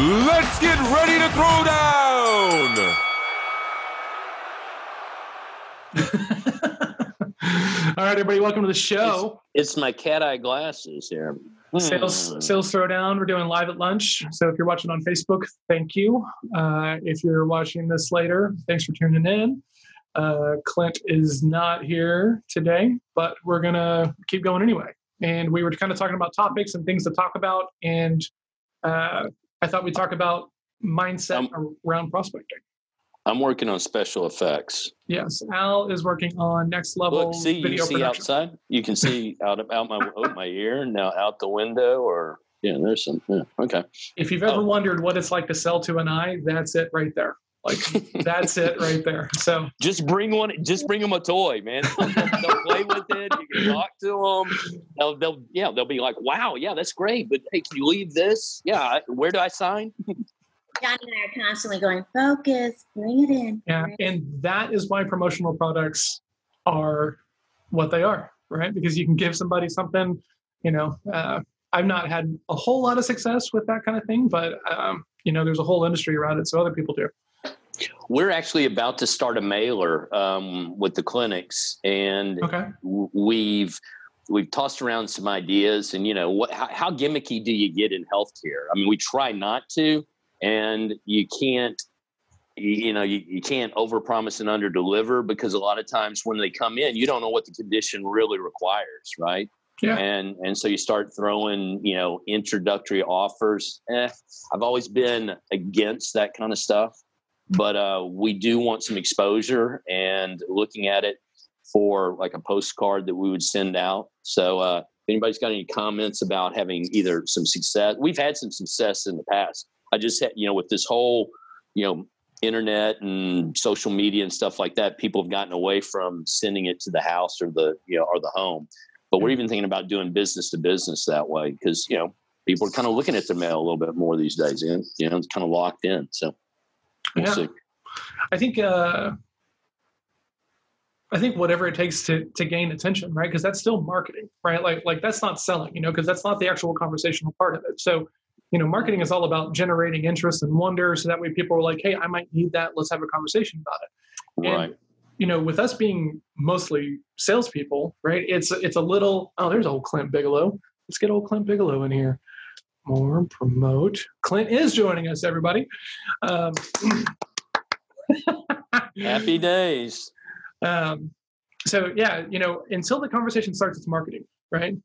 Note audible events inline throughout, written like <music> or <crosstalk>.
Let's get ready to throw down. <laughs> All right, everybody, welcome to the show. It's my cat eye glasses here. Sales Hmm. Sales Throwdown. We're doing live at lunch. So if you're watching on Facebook, thank you. Uh, if you're watching this later, thanks for tuning in. Uh, Clint is not here today, but we're gonna keep going anyway. And we were kind of talking about topics and things to talk about, and uh, I thought we'd talk about mindset around prospecting. I'm working on special effects. Yes, Al is working on next level Look, see, you see production. outside. You can see out out my out my ear now out the window, or yeah, there's some. Yeah, okay. If you've ever Oh. wondered what it's like to sell to an eye, that's it right there. Like <laughs> that's it right there. So Just bring one. Just bring them a toy, man. They'll, they'll- they'll play with it. You can talk to them. They'll, they'll, yeah, they'll be like, "Wow, yeah, that's great." But hey, can you leave this? Yeah, where do I sign? <laughs> John and I are constantly going, focus, bring it in. yeah, bring it in." and that is why promotional products are what they are, right? Because you can give somebody something. You know, uh, I've not had a whole lot of success with that kind of thing, but um, you know, there's a whole industry around it, so other people do. We're actually about to start a mailer um, with the clinics, and Okay. we've we've tossed around some ideas and you know what how, how gimmicky do you get in healthcare i mean we try not to and you can't you, know you, you can't overpromise and underdeliver because a lot of times when they come in you don't know what the condition really requires right Yeah. and and so you start throwing you know introductory offers eh, i've always been against that kind of stuff but uh, we do want some exposure and looking at it for like a postcard that we would send out. So uh, if anybody's got any comments about having either some success, we've had some success in the past. I just had, you know, with this whole, you know, internet and social media and stuff like that, people have gotten away from sending it to the house or the, you know, or the home. But we're even thinking about doing business to business that way because, you know, people are kind of looking at the mail a little bit more these days. And, you know, it's kind of locked in. So we'll Yeah. see. I think uh, I think whatever it takes to to gain attention, right? Because that's still marketing, right? Like like that's not selling, you know, because that's not the actual conversational part of it. So, you know, marketing is all about generating interest and wonder, so that way people are like, hey, I might need that. Let's have a conversation about it. And, Right. You know, with us being mostly salespeople, right? It's it's a little. Oh, there's old Clint Bigelow. Let's get old Clint Bigelow in here. More promote. Clint is joining us, everybody. Um, <laughs> Happy days. um, so yeah, you know, until the conversation starts, it's marketing, right?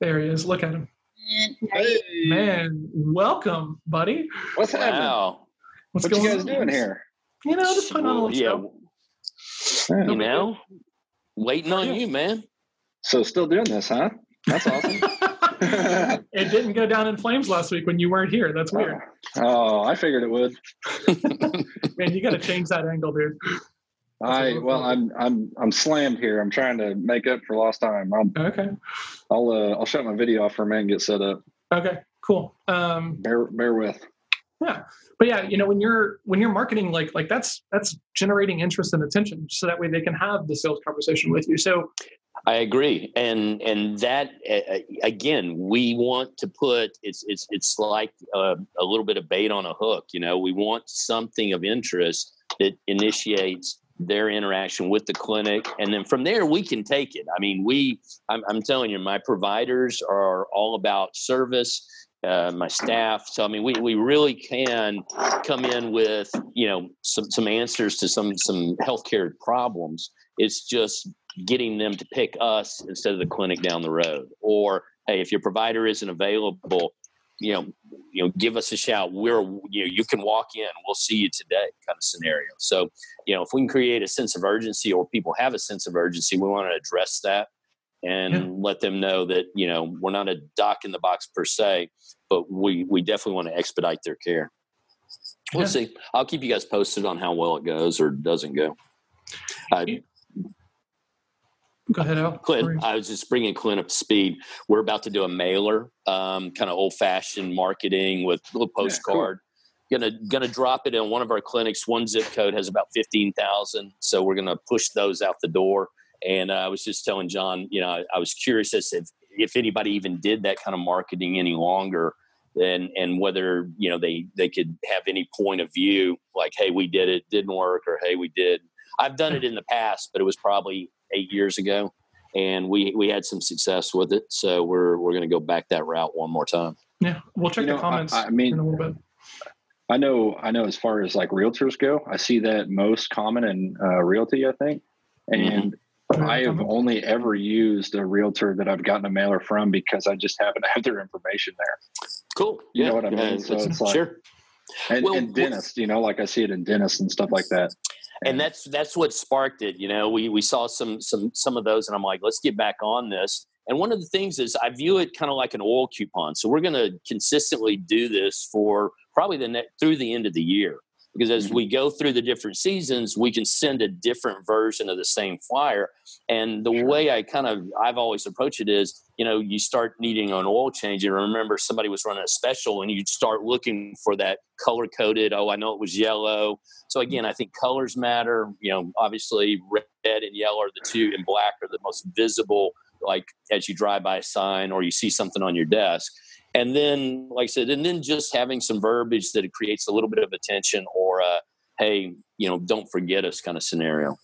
There he is. Look at him, And are you- Hey, man. Welcome, buddy. what's happening? What's What you going guys on? doing here? You know, just putting on a little yeah, show. Yeah. you know, waiting on Yeah. you, man. So still doing this, huh? That's awesome. <laughs> <laughs> it didn't go down in flames last week when you weren't here. That's weird, oh, I figured it would. <laughs> man. You got to change that angle, dude. I well, I'm I'm I'm slammed here. I'm trying to make up for lost time. I'll Okay, I'll uh, I'll shut my video off for a minute and get set up. okay, cool. Um, Bear bear with. yeah, but yeah, you know, when you're when you're marketing, like like that's that's generating interest and attention, so that way they can have the sales conversation with you. So I agree, and and that uh, again, we want to put it's it's it's like a, a little bit of bait on a hook. You know, we want something of interest that initiates their interaction with the clinic, and then from there we can take it. I mean, we I'm, I'm telling you, my providers are all about service. Uh, my staff. So I mean, we, we really can come in with you know some some answers to some some healthcare problems. It's just getting them to pick us instead of the clinic down the road. Or hey, if your provider isn't available, you know, you know, give us a shout. We're you know, you can walk in. We'll see you today, kind of scenario. So you know, if we can create a sense of urgency, or people have a sense of urgency, we want to address that and Yeah. let them know that you know we're not a doc in the box per se, but we we definitely want to expedite their care. We'll Yeah. see. I'll keep you guys posted on how well it goes or doesn't go. Go ahead, Al. Clint, I was just bringing Clint up to speed. We're about to do a mailer, um, kind of old fashioned marketing with a little cool. postcard. Gonna gonna drop it in one of our clinics. One zip code has about fifteen thousand, so we're gonna push those out the door. And uh, I was just telling John, you know, I, I was curious as if if anybody even did that kind of marketing any longer. and and whether you know they they could have any point of view like hey we did it didn't work or hey we did i've done it in the past but it was probably eight years ago and we we had some success with it so we're we're going to go back that route one more time yeah we'll check You know, the comments I, I mean, in a little bit I know, I know. As far as like realtors go, I see that most common in uh, realty. I think, and mm-hmm. I have mm-hmm. only ever used a realtor that I've gotten a mailer from because I just happen to have their information there. cool You yeah know what I mean? yeah, So it's- it's like- sure And, Well, and what's- dentists, you know, like I see it in dentists and stuff like that. And that's that's what sparked it you know? We we saw some some some of those and i'm like let's get back on this. And one of the things is i view it kind of like an oil coupon so we're going to consistently do this for probably the net through the end of the year. Because as Mhm. we go through the different seasons we can send a different version of the same flyer and the way i kind of i've always approached it is you know you start needing an oil change and remember somebody was running a special and you start looking for that color coded oh i know it was yellow so again, I think colors matter. You know, obviously red and yellow are the two, and black are the most visible. Like as you drive by a sign or you see something on your desk, and then, like I said, and then just having some verbiage that it creates a little bit of attention or a hey, you know, don't forget us kind of scenario.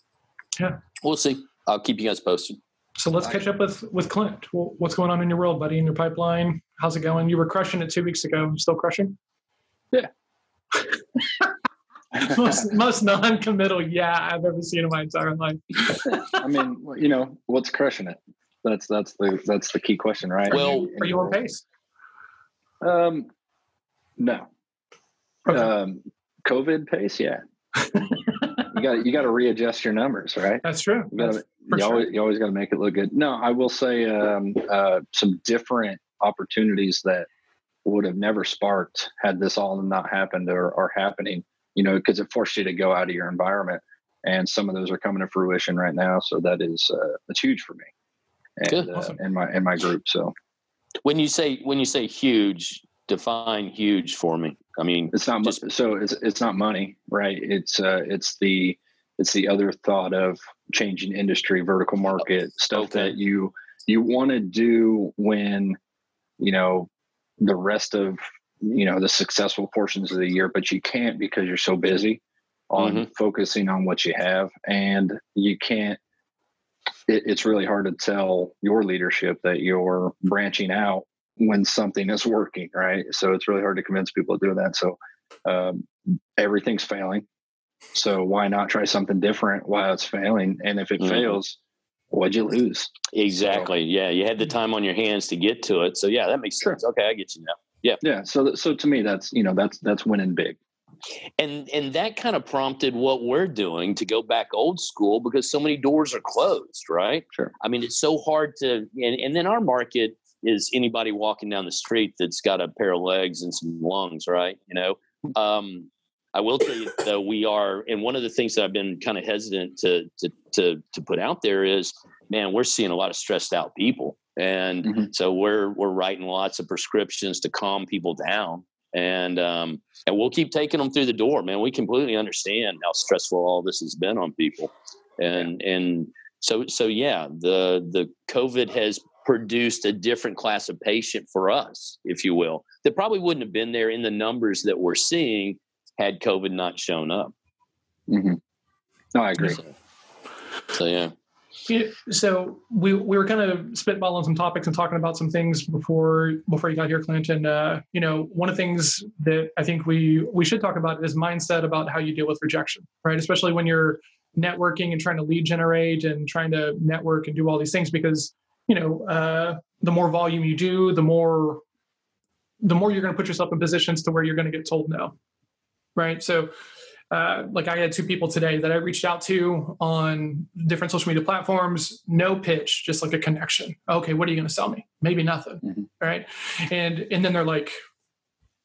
Yeah. we'll see. I'll keep you guys posted. So let's catch up with with clint what's going on in your world buddy in your pipeline how's it going you were crushing it two weeks ago still crushing Yeah. <laughs> <laughs> most, most non-committal yeah i've ever seen in my entire life I mean, you know, what's crushing it? That's that's the that's the key question, right? Well, are you on pace Um, no. Okay. Um, COVID pace, yeah. <laughs> you got you got to readjust your numbers, right? that's true You gotta, for you sure. always you always got to make it look good. No, I will say um, uh, some different opportunities that would have never sparked had this all not happened or are happening. You know, because it forced you to go out of your environment, and some of those are coming to fruition right now. So that is uh, that's huge for me, and Good. uh, Awesome. in my in my group. So When you say when you say huge, define huge for me. I mean, it's not Just- so it's it's not money, right? It's uh, it's the it's the other thought of changing industry, vertical market stuff Okay. that you you want to do when you know the rest of you know the successful portions of the year, but you can't because you're so busy on Mhm. focusing on what you have, and you can't. It, it's really hard to tell your leadership that you're branching out when something is working, right? So it's really hard to convince people to do that. So um, everything's failing. So why not try something different while it's failing? And if it Mhm. fails, what'd you lose? exactly. Yeah, you had the time on your hands to get to it. So yeah, that makes Sure. sense. Okay, I get you now. Yeah. Yeah. So so to me, that's you know that's that's winning big. and and that kind of prompted what we're doing to go back old school because so many doors are closed right Sure. i mean it's so hard to and, and then our market is anybody walking down the street that's got a pair of legs and some lungs right? You know? Um i will tell you though we are and one of the things that i've been kind of hesitant to to to to put out there is man we're seeing a lot of stressed out people. And Mhm. so we're we're writing lots of prescriptions to calm people down. And um, and we'll keep taking them through the door, man. We completely understand how stressful all this has been on people, and and so so yeah, the the COVID has produced a different class of patient for us, if you will, that probably wouldn't have been there in the numbers that we're seeing had COVID not shown up. Mm-hmm. No, I agree. So, so yeah, Yeah, so we we were kind of spitballing some topics and talking about some things before before you got here, Clint. And uh, you know, one of the things that I think we we should talk about is mindset about how you deal with rejection, right? Especially when you're networking and trying to lead generate and trying to network and do all these things, because you know, uh, the more volume you do, the more the more you're going to put yourself in positions to where you're going to get told no, right? So uh, like I had two people today that I reached out to on different social media platforms. No pitch, just like a connection. Okay, what are you going to sell me? Maybe nothing, Mhm. right? And and then they're like,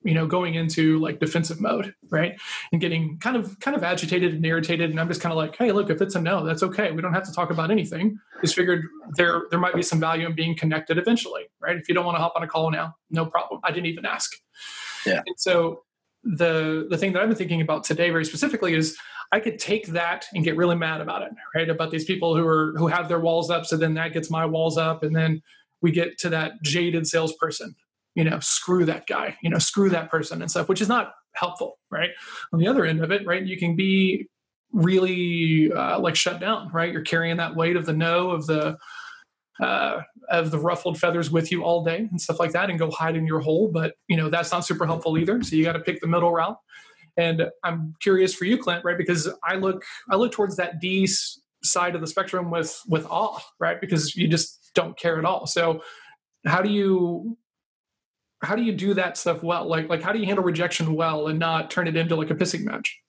you know, going into like defensive mode, right? And getting kind of kind of agitated and irritated. And I'm just kind of like, hey, look, if it's a no, that's okay. We don't have to talk about anything. Just figured there there might be some value in being connected eventually, right? If you don't want to hop on a call now, no problem. I didn't even ask. Yeah. And so the the thing that I've been thinking about today very specifically is I could take that and get really mad about it, right? About these people who are who have their walls up, so then that gets my walls up, and then we get to that jaded salesperson. You know, screw that guy, you know, screw that person and stuff, which is not helpful, right? On the other end of it, right, you can be really uh, like shut down, right? You're carrying that weight of the no, of the uh, of the ruffled feathers with you all day and stuff like that, and go hide in your hole. But you know that's not super helpful either. So you got to pick the middle route. And I'm curious for you, Clint, right? Because I look I look towards that D side of the spectrum with with awe, right? Because you just don't care at all. So how do you how do you do that stuff well? Like like how do you handle rejection well and not turn it into like a pissing match?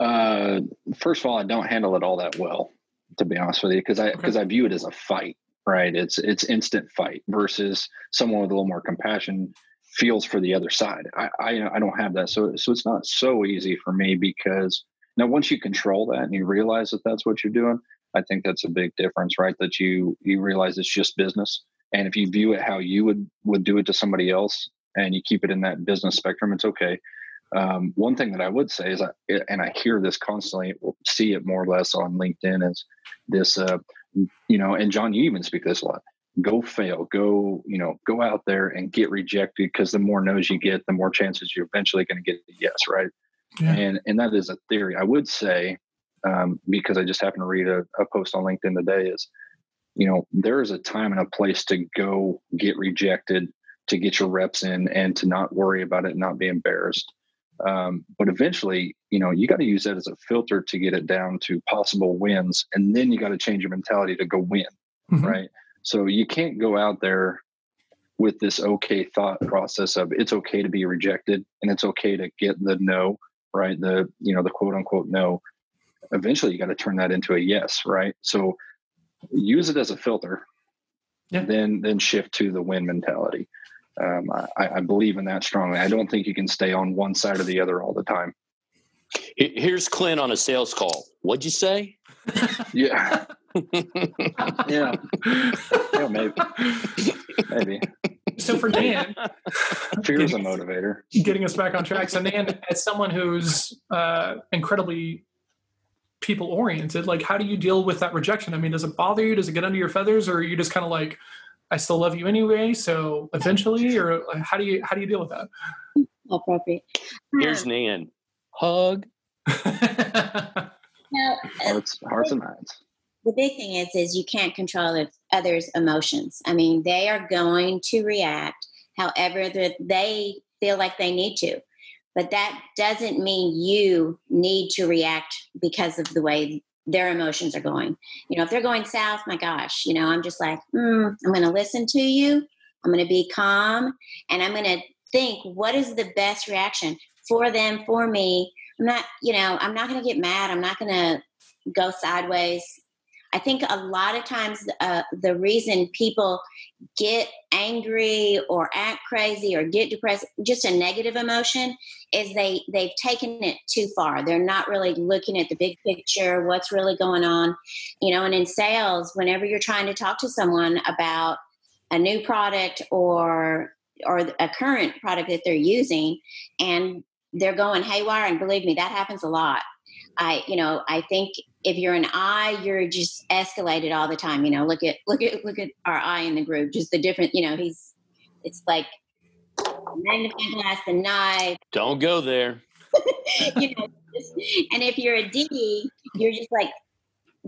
Uh, first of all, I don't handle it all that well, to be honest with you, because I because okay. I view it as a fight, right? It's it's instant fight versus someone with a little more compassion feels for the other side. I I, I don't have that, so so it's not so easy for me because now once you control that and you realize that that's what you're doing, I think that's a big difference, right? That you you realize it's just business, and if you view it how you would would do it to somebody else, and you keep it in that business spectrum, it's okay. Um, one thing that I would say is, I, and I hear this constantly, see it more or less on LinkedIn, is this, uh, you know, and John, you even speak this a lot. Go fail, go, you know, go out there and get rejected because the more no's you get, the more chances you're eventually going to get a yes, right? Yeah. And and that is a theory. I would say um, because I just happened to read a, a post on LinkedIn today is, you know, there is a time and a place to go get rejected, to get your reps in, and to not worry about it, and not be embarrassed. Um, but eventually, you know, you got to use that as a filter to get it down to possible wins, and then you got to change your mentality to go win, mm-hmm. right? So you can't go out there with this okay thought process of it's okay to be rejected and it's okay to get the no, right? The you know the quote unquote no. Eventually, you got to turn that into a yes, right? So use it as a filter, yeah. then then shift to the win mentality. Um, I, I believe in that strongly. I don't think you can stay on one side or the other all the time. Here's Clint on a sales call. What'd you say? yeah. <laughs> yeah. Yeah, maybe. Maybe. So for Dan, fear is a motivator. Getting us back on track. So Dan, as someone who's uh, incredibly people oriented, like how do you deal with that rejection? I mean, does it bother you? Does it get under your feathers, or are you just kind of like, I still love you anyway. So eventually, or how do you how do you deal with that? Appropriate. Here's um, Nan. Hug. <laughs> now, hearts, hearts and minds. The big thing is, is you can't control others' emotions. I mean, they are going to react however that they feel like they need to, but that doesn't mean you need to react because of the way their emotions are going. You know, if they're going south, my gosh, you know, I'm just like, mm, I'm going to listen to you. I'm going to be calm and I'm going to think what is the best reaction for them, for me. I'm not, you know, I'm not going to get mad. I'm not going to go sideways. I think a lot of times uh, the reason people get angry or act crazy or get depressed, just a negative emotion, is they they've taken it too far. They're not really looking at the big picture, what's really going on, you know. And in sales, whenever you're trying to talk to someone about a new product or or a current product that they're using, and they're going haywire, and believe me, that happens a lot. I, you know, I think if you're an I, you're just escalated all the time. You know, look at look at look at our I in the group. Just the different. You know, he's it's like magnifying glass, the knife. Don't go there. <laughs> you know, just, and if you're a D, you're just like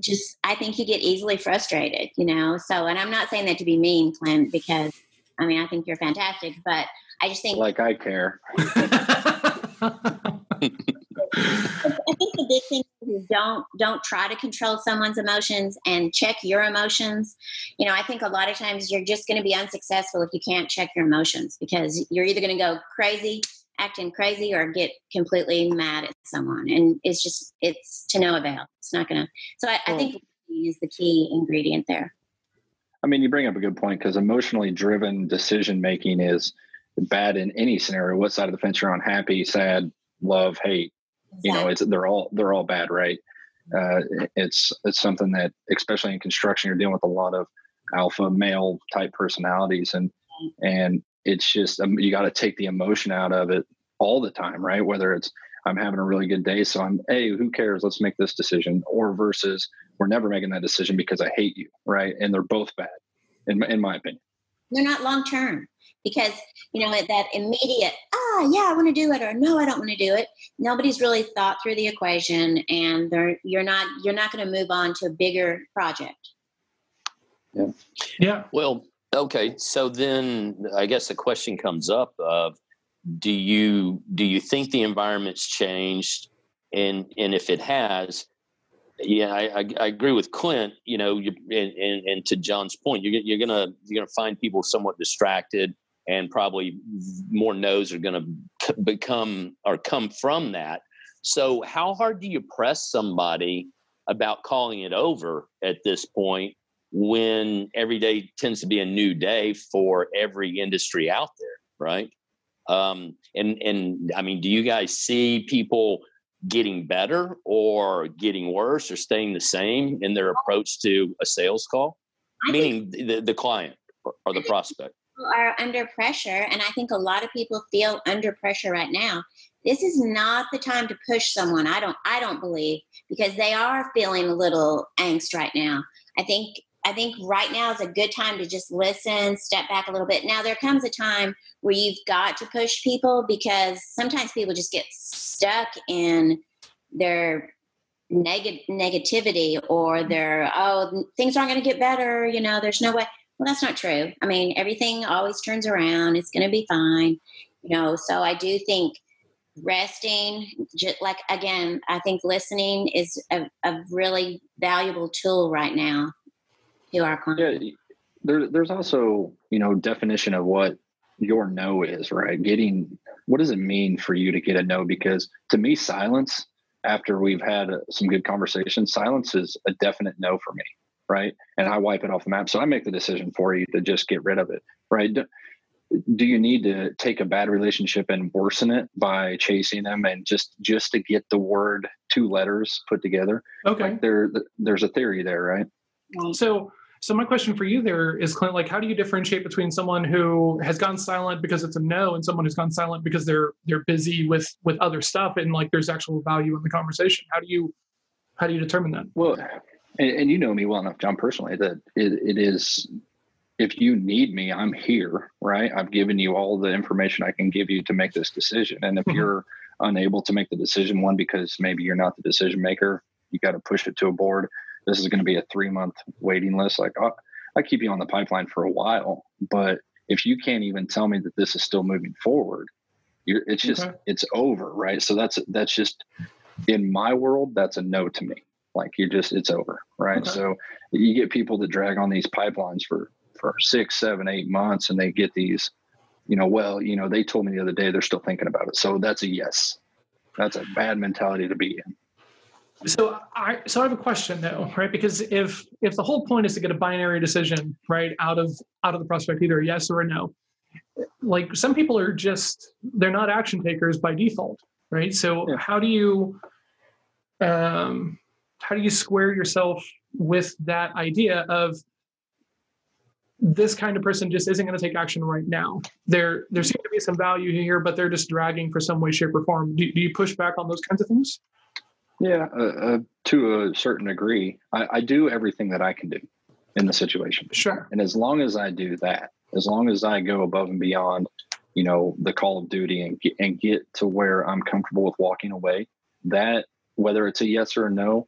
just I think you get easily frustrated, you know. So, and I'm not saying that to be mean, Clint, because I mean I think you're fantastic, but I just think like I care. <laughs> I think the big thing is don't don't try to control someone's emotions and check your emotions. You know, I think a lot of times you're just going to be unsuccessful if you can't check your emotions because you're either going to go crazy, acting crazy, or get completely mad at someone, and it's just it's to no avail. It's not going to. So I, I think is the key ingredient there. I mean, you bring up a good point because emotionally driven decision making is bad in any scenario. What side of the fence you're on? Happy, sad, love, hate you know it's they're all they're all bad right? Uh, it's it's something that especially in construction you're dealing with a lot of alpha male type personalities and and it's just um, you got to take the emotion out of it all the time right? Whether it's i'm having a really good day so i'm hey who cares? Let's make this decision or versus we're never making that decision because i hate you right? And they're both bad in, in my opinion. They're not long term because you know that immediate ah yeah i want to do it or no i don't want to do it nobody's really thought through the equation and they're you're not you're not going to move on to a bigger project. Yeah. Yeah. Well okay so then i guess the question comes up of do you do you think the environment's changed? And and if it has yeah i i, I agree with clint you know you and, and, and to john's point you're, you're gonna you're gonna find people somewhat distracted and probably more no's are going to become or come from that. So, how hard do you press somebody about calling it over at this point when every day tends to be a new day for every industry out there, right? Um, and and I mean, do you guys see people getting better or getting worse or staying the same in their approach to a sales call, meaning the, the client or the prospect? Are under pressure, and I think a lot of people feel under pressure right now. This is not the time to push someone. I don't. I don't believe because they are feeling a little angst right now. I think. I think right now is a good time to just listen, step back a little bit. Now there comes a time where you've got to push people because sometimes people just get stuck in their neg- negativity or their oh things aren't going to get better. You know, there's no way well, that's not true. I mean, everything always turns around. It's going to be fine. You know, so I do think resting, just like again, I think listening is a, a really valuable tool right now to our clients. Yeah, there, there's also, you know, definition of what your no is, right? Getting what does it mean for you to get a no? Because to me, silence after we've had uh, some good conversation, silence is a definite no for me right? And I wipe it off the map. So I make the decision for you to just get rid of it, right? Do, do you need to take a bad relationship and worsen it by chasing them and just just to get the word two letters put together? Okay. Like there, there's a theory there, right? So so my question for you there is Clint, like how do you differentiate between someone who has gone silent because it's a no and someone who's gone silent because they're they're busy with with other stuff and like there's actual value in the conversation? How do you how do you determine that? Well, and, and, you know me well enough, John, personally, that it, it is if you need me, I'm here, right? I've given you all the information I can give you to make this decision. And if mm-hmm. you're unable to make the decision, one, because maybe you're not the decision maker, you got to push it to a board. This is going to be a three month waiting list. Like, I'll, I keep you on the pipeline for a while, but if you can't even tell me that this is still moving forward, you're, it's just, okay. it's over, right? So that's, that's just in my world, that's a no to me. Like you just, it's over, right? Okay. So you get people that drag on these pipelines for for six, seven, eight months, and they get these, you know, well, you know, they told me the other day they're still thinking about it. So that's a yes. That's a bad mentality to be in. So I so I have a question though, right? Because if if the whole point is to get a binary decision, right, out of out of the prospect, either a yes or a no, like some people are just they're not action takers by default, right? So yeah. how do you um how do you square yourself with that idea of this kind of person just isn't going to take action right now. There, there seems to be some value here, but they're just dragging for some way, shape, or form. Do, do you push back on those kinds of things? Yeah, uh, uh, to a certain degree. I, I, do everything that I can do in the situation. Sure. And as long as I do that, as long as I go above and beyond, you know, the call of duty and get, and get to where I'm comfortable with walking away, that whether it's a yes or a no,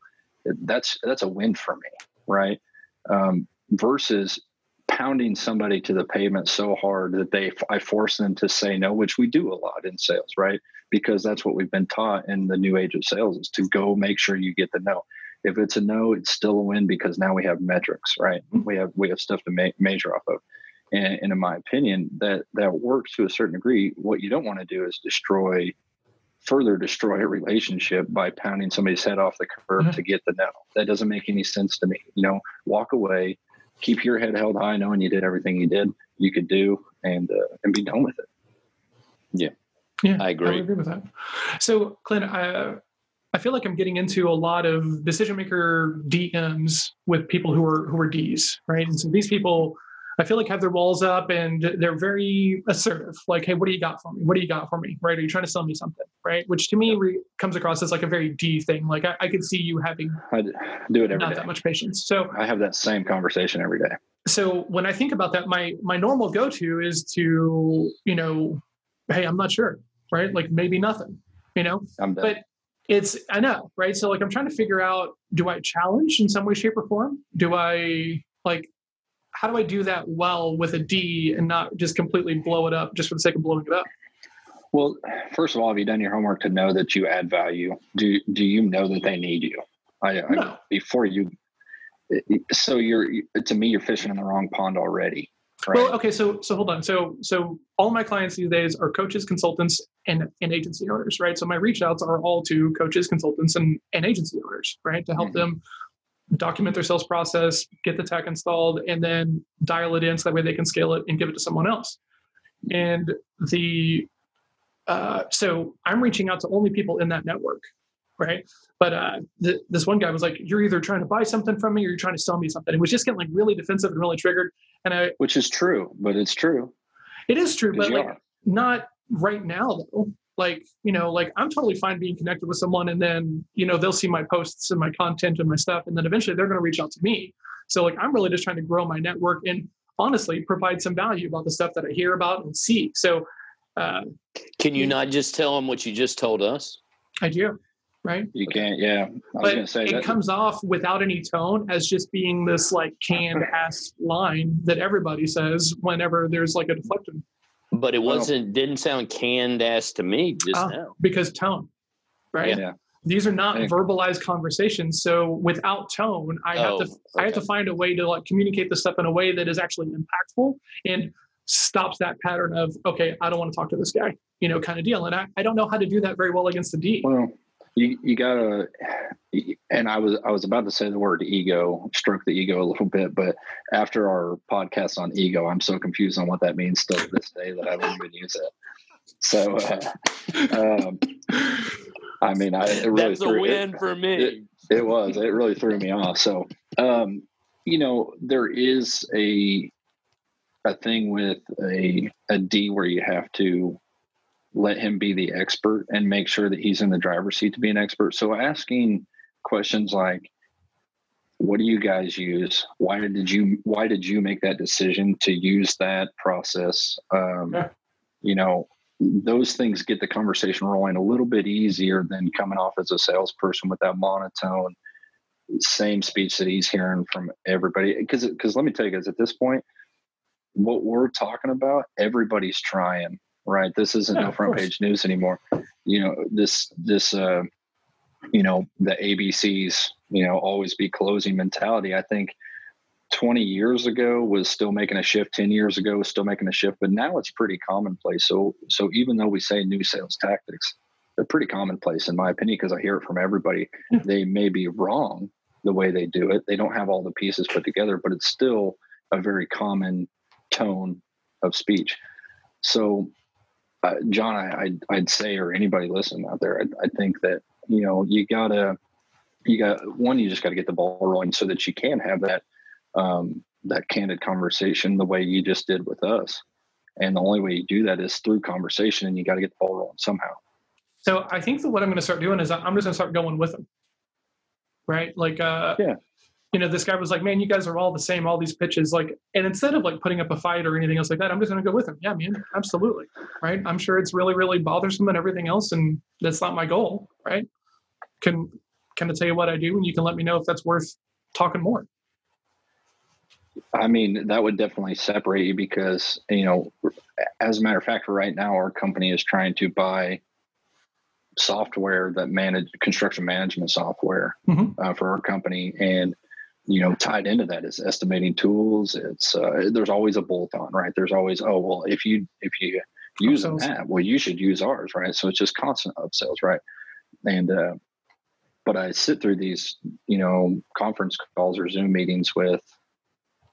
that's that's a win for me, right? Um, versus pounding somebody to the pavement so hard that they I force them to say no, which we do a lot in sales, right? Because that's what we've been taught in the new age of sales is to go make sure you get the no. If it's a no, it's still a win because now we have metrics, right? Mm-hmm. We have we have stuff to ma- measure off of. And, and in my opinion, that that works to a certain degree. What you don't want to do is destroy further destroy a relationship by pounding somebody's head off the curb mm-hmm. to get the no. That doesn't make any sense to me. You know, walk away, keep your head held high, knowing you did everything you did, you could do, and uh, and be done with it. Yeah, yeah, I agree. I agree with that. So, Clint, I, I feel like I'm getting into a lot of decision maker DMs with people who are who are Ds, right? And so these people I feel like have their walls up and they're very assertive. Like, hey, what do you got for me? What do you got for me? Right? Are you trying to sell me something? Right? Which to me re- comes across as like a very D thing. Like I, I could see you having I do it every not day. that much patience. So I have that same conversation every day. so when I think about that, my my normal go to is to you know, hey, I'm not sure, right? Like maybe nothing, you know. I'm done. But it's I know, right? So like I'm trying to figure out: do I challenge in some way, shape, or form? Do I like? How do I do that well with a D and not just completely blow it up just for the sake of blowing it up? Well, first of all, have you done your homework to know that you add value? Do do you know that they need you? I, I No. before you. So you're to me, you're fishing in the wrong pond already. Right? Well, okay, so so hold on. So so all my clients these days are coaches, consultants, and and agency owners, right? So my reach outs are all to coaches, consultants, and and agency owners, right? To help Mhm. them document their sales process, get the tech installed, and then dial it in so that way they can scale it and give it to someone else. And the uh, so I'm reaching out to only people in that network, right? But uh, th- this one guy was like, "You're either trying to buy something from me or you're trying to sell me something." It was just getting like really defensive and really triggered. And I, Which is true, but it's true. It is true, but like are. not right now though. Like, you know, like I'm totally fine being connected with someone and then, you know, they'll see my posts and my content and my stuff. And then eventually they're going to reach out to me. So like, I'm really just trying to grow my network and honestly provide some value about the stuff that I hear about and see. So uh, Can you Yeah. not just tell them what you just told us? I do, right? You can't. Yeah, I was But going to say it that. comes off without any tone as just being this like canned ass line that everybody says whenever there's like a deflection But it wasn't. Didn't sound canned ass to me just Oh. now. because tone, right? Yeah. these are not Yeah. verbalized conversations so without tone i have to Oh, i have to find a way to like communicate this stuff in a way that is actually impactful and stops that pattern of okay i don't want to talk to this guy you know kind of deal and i, I don't know how to do that very well against the d Well, you you gotta, and I was I was about to say the word ego, stroke the ego a little bit, but after our podcast on ego, I'm so confused on what that means still to this day that I won't even use it. So, uh, um, I mean, I it really That's a win It, for me. it was it really threw me off. So, um, you know, there is a a thing with a a D where you have to let him be the expert and make sure that he's in the driver's seat to be an expert. So asking questions like what do you guys use? Why did you why did you make that decision to use that process? Um, Yeah. You know, those things get the conversation rolling a little bit easier than coming off as a salesperson with that monotone, same speech that he's hearing from everybody. Because because let me tell you guys, at this point, what we're talking about, everybody's trying. Right, this isn't Yeah, no front course. page news anymore. You know, this this uh, you know the ABCs, you know, always be closing mentality. I think 20 years ago was still making a shift. 10 years ago was still making a shift, but now it's pretty commonplace. So so even though we say new sales tactics, they're pretty commonplace in my opinion because I hear it from everybody. They may be wrong the way they do it. They don't have all the pieces put together, but it's still a very common tone of speech. So, uh, John, I, I'd, I'd say, or anybody listening out there, I, I think that you know you gotta, you got one, you just got to get the ball rolling so that you can have that um, that candid conversation the way you just did with us. And the only way you do that is through conversation, and you got to get the ball rolling somehow. so i think that what i'm going to start doing is i'm just going to start going with them right like uh Yeah. You know this guy was like man you guys are all the same all these pitches like and instead of like putting up a fight or anything else like that i'm just going to go with him yeah man absolutely right i'm sure it's really really bothersome and everything else and that's not my goal right can can I tell you what i do and you can let me know if that's worth talking more I mean, that would definitely separate you because, you know, as a matter of fact, right now our company is trying to buy software that manage construction management software Mhm. uh, for our company. And, you know, tied into that is estimating tools. It's, uh, there's always a bolt on, right? There's always, oh, well, if you, if you use Upsells. that, well, you should use ours, right? So it's just constant upsells, right? And, uh, but I sit through these, you know, conference calls or Zoom meetings with,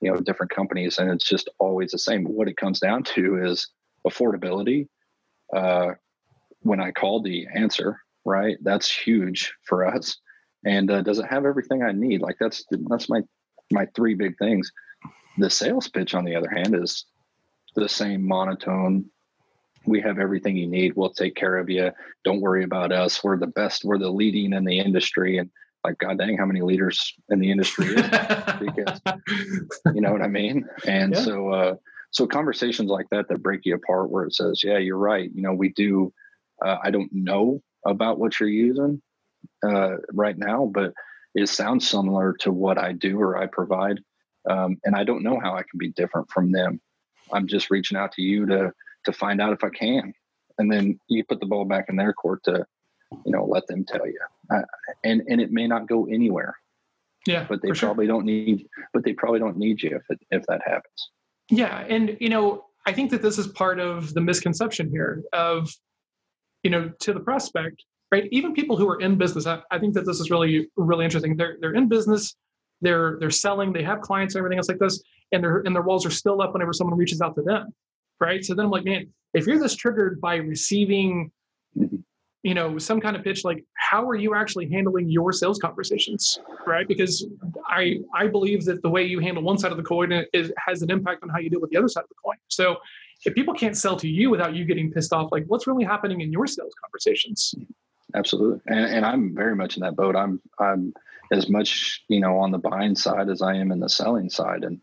you know different companies and it's just always the same what it comes down to is affordability uh, when i call the answer right that's huge for us and uh, does it have everything i need? Like that's that's my my three big things. The sales pitch on the other hand is the same monotone. We have everything you need. We'll take care of you. Don't worry about us. We're the best. We're the leading in the industry. And like god dang how many leaders in the industry is because you know what i mean? And Yeah. so uh so conversations like that that break you apart where it says yeah you're right. You know we do uh, i don't know about what you're using uh right now but it sounds similar to what i do or i provide um, and i don't know how i can be different from them. I'm just reaching out to you to to find out if i can and then you put the ball back in their court to you know let them tell you. Uh, and and it may not go anywhere. Yeah, but they for sure. probably don't need but they probably don't need you if it, if that happens. Yeah, and you know, I think that this is part of the misconception here of, you know, to the prospect, right? Even people who are in business, I, I think that this is really, really interesting. They're they're in business, they're they're selling, they have clients, and everything else like this, and their and their walls are still up whenever someone reaches out to them, right? So then I'm like, man, if you're this triggered by receiving, you know, some kind of pitch, like how are you actually handling your sales conversations, right? Because I I believe that the way you handle one side of the coin is has an impact on how you deal with the other side of the coin. So if people can't sell to you without you getting pissed off, like what's really happening in your sales conversations? Absolutely. And, and i'm very much in that boat. I'm i'm as much you know on the buying side as i am in the selling side and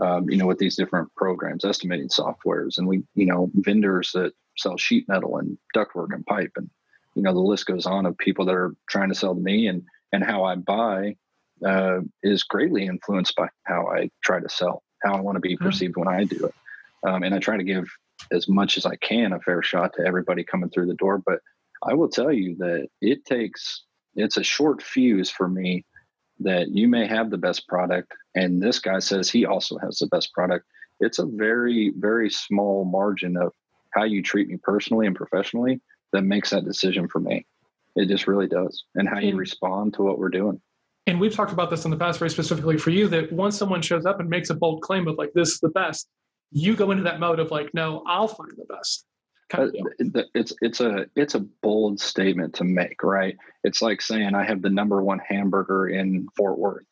um, you know with these different programs estimating softwares and we you know vendors that sell sheet metal and ductwork and pipe and you know the list goes on of people that are trying to sell to me and and how i buy uh, is greatly influenced by how i try to sell how i want to be Yeah. perceived when i do it. Um, and i try to give as much as i can a fair shot to everybody coming through the door but I will tell you that it takes it's a short fuse for me that you may have the best product and this guy says he also has the best product. It's a very very small margin of how you treat me personally and professionally that makes that decision for me. It just really does. And how you respond to what we're doing. And we've talked about this in the past, very specifically for you, that once someone shows up and makes a bold claim of like this is the best, you go into that mode of like, no, I'll find the best. Kind of deal. It's it's a it's a bold statement to make, right? It's like saying I have the number one hamburger in Fort Worth.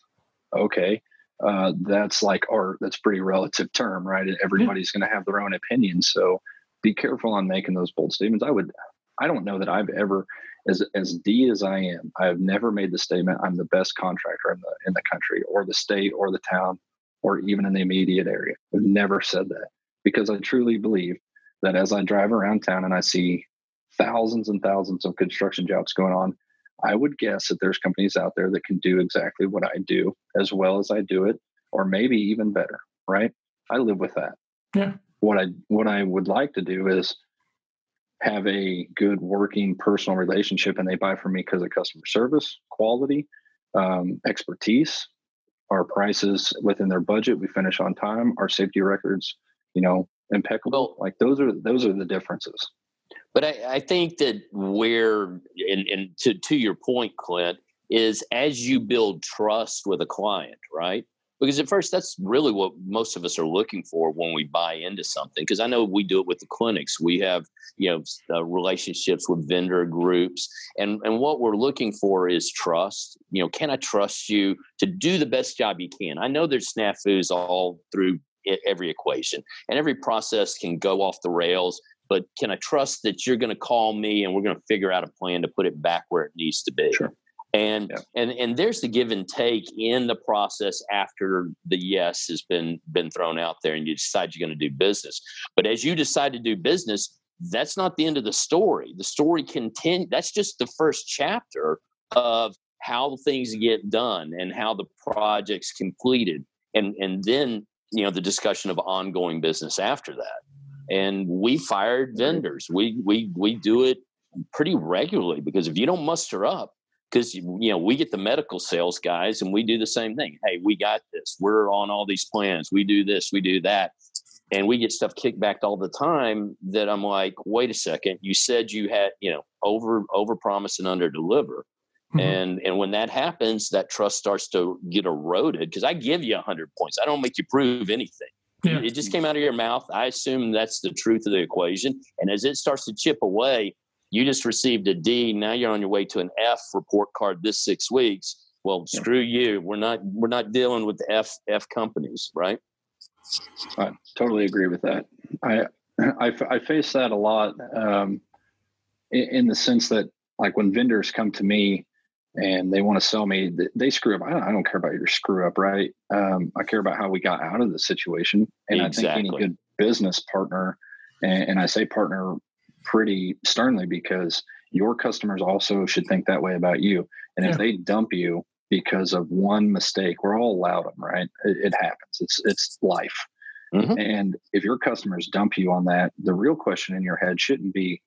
Okay, uh, that's like art. That's pretty relative term, right? Everybody's going to have their own opinion, so be careful on making those bold statements. I would, I don't know that I've ever, as as D as I am, I have never made the statement I'm the best contractor in the in the country or the state or the town or even in the immediate area. I've never said that because I truly believe that as I drive around town and I see thousands and thousands of construction jobs going on, I would guess that there's companies out there that can do exactly what I do as well as I do it, or maybe even better, right? I live with that. Yeah. What I what I would like to do is have a good working personal relationship and they buy from me because of customer service, quality, um, expertise, our prices within their budget, we finish on time, our safety records, you know, impeccable. Well- like those are those are the differences. But I, I think that where, and, and to, to your point, Clint, is as you build trust with a client, right? Because at first, that's really what most of us are looking for when we buy into something. Because I know we do it with the clinics. We have, you know, uh, relationships with vendor groups, and and what we're looking for is trust. You know, can I trust you to do the best job you can? I know there's snafus all through every equation, and every process can go off the rails but can I trust that you're going to call me and we're going to figure out a plan to put it back where it needs to be? Sure. And Yeah. and and there's the give and take in the process after the yes has been been thrown out there and you decide you're going to do business. But as you decide to do business, that's not the end of the story. The story continue. That's just the first chapter of how things get done and how the project's completed, and and then you know the discussion of ongoing business after that and we fired vendors. We we we do it pretty regularly because if you don't muster up, because you know we get the medical sales guys and we do the same thing. Hey, we got this. We're on all these plans. We do this. We do that. And we get stuff kicked back all the time that I'm like, wait a second, you said you had, you know, over over promise and under deliver. Mhm. And and when that happens, that trust starts to get eroded because I give you hundred points. I don't make you prove anything. Yeah. It just came out of your mouth. I assume that's the truth of the equation. And as it starts to chip away, you just received a D. Now you're on your way to an F report card this six weeks. Well, Yeah. screw you. We're not we're not dealing with the F F companies, right? I totally agree with that. I <clears throat> I, I face that a lot um, in, in the sense that like when vendors come to me and they want to sell me. They screw up. I don't, I don't care about your screw up, right? Um, I care about how we got out of the situation. And exactly. I think any good business partner, and, and I say partner pretty sternly because your customers also should think that way about you. And yeah. if they dump you because of one mistake, we're all allowed them, right? It, it happens. It's it's life. Mm-hmm. And if your customers dump you on that, the real question in your head shouldn't be,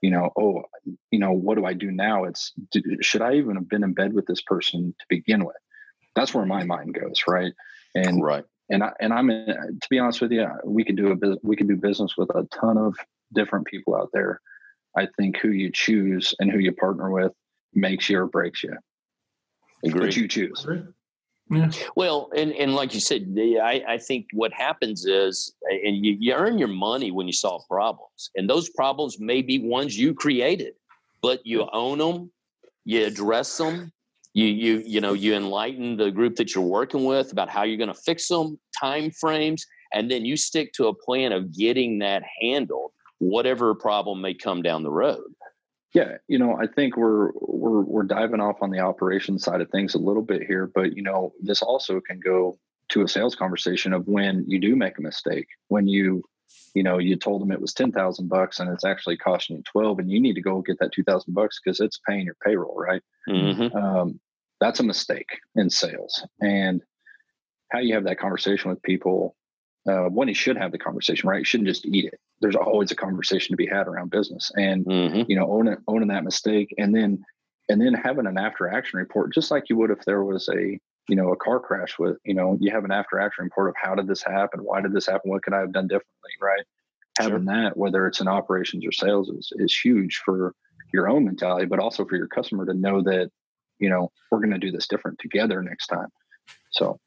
you know, oh, you know, what do I do now? It's should I even have been in bed with this person to begin with? That's where my mind goes, right? And right. And I and I'm in, to be honest with you, we could do a we could do business with a ton of different people out there. I think who you choose and who you partner with makes you or breaks you. Agree. But you choose. Yeah. Well, and, and like you said, I, I think what happens is, and you, you earn your money when you solve problems, and those problems may be ones you created, but you own them, you address them, you you you know you enlighten the group that you're working with about how you're going to fix them, time frames, and then you stick to a plan of getting that handled, whatever problem may come down the road. Yeah, you know, I think we're we're we're diving off on the operations side of things a little bit here, but you know, this also can go to a sales conversation of when you do make a mistake, when you you know you told them it was 10,000 bucks and it's actually costing you 12 and you need to go get that 2,000 bucks because it's paying your payroll, right? Mm-hmm. Um, that's a mistake in sales. And how you have that conversation with people uh, when you should have the conversation, right? You shouldn't just eat it. There's always a conversation to be had around business, and mm-hmm. you know, owning owning that mistake, and then and then having an after action report, just like you would if there was a you know a car crash with you know you have an after action report of how did this happen, why did this happen, what could I have done differently, right? Sure. Having that, whether it's in operations or sales, is is huge for your own mentality, but also for your customer to know that you know we're going to do this different together next time. So,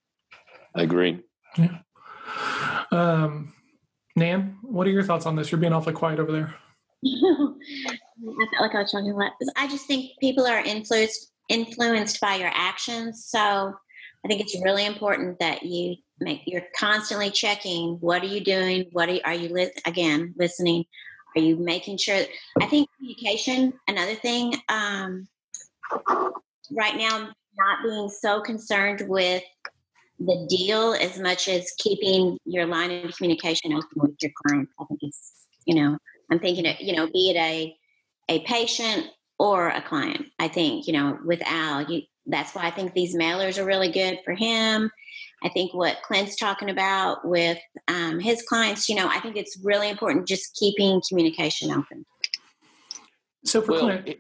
I agree. Yeah. Um, Nan, what are your thoughts on this? You're being awfully quiet over there. <laughs> I felt like I was talking a lot. I just think people are influenced influenced by your actions. So I think it's really important that you make you're constantly checking what are you doing, what are you, are you li- again listening, are you making sure? I think communication. Another thing. Um, right now, not being so concerned with the deal as much as keeping your line of communication open with your clients. I think it's, you know, I'm thinking, of, you know, be it a a patient or a client. I think, you know, with Al, you, that's why I think these mailers are really good for him. I think what Clint's talking about with um, his clients, you know, I think it's really important just keeping communication open. So for well, Clint, it,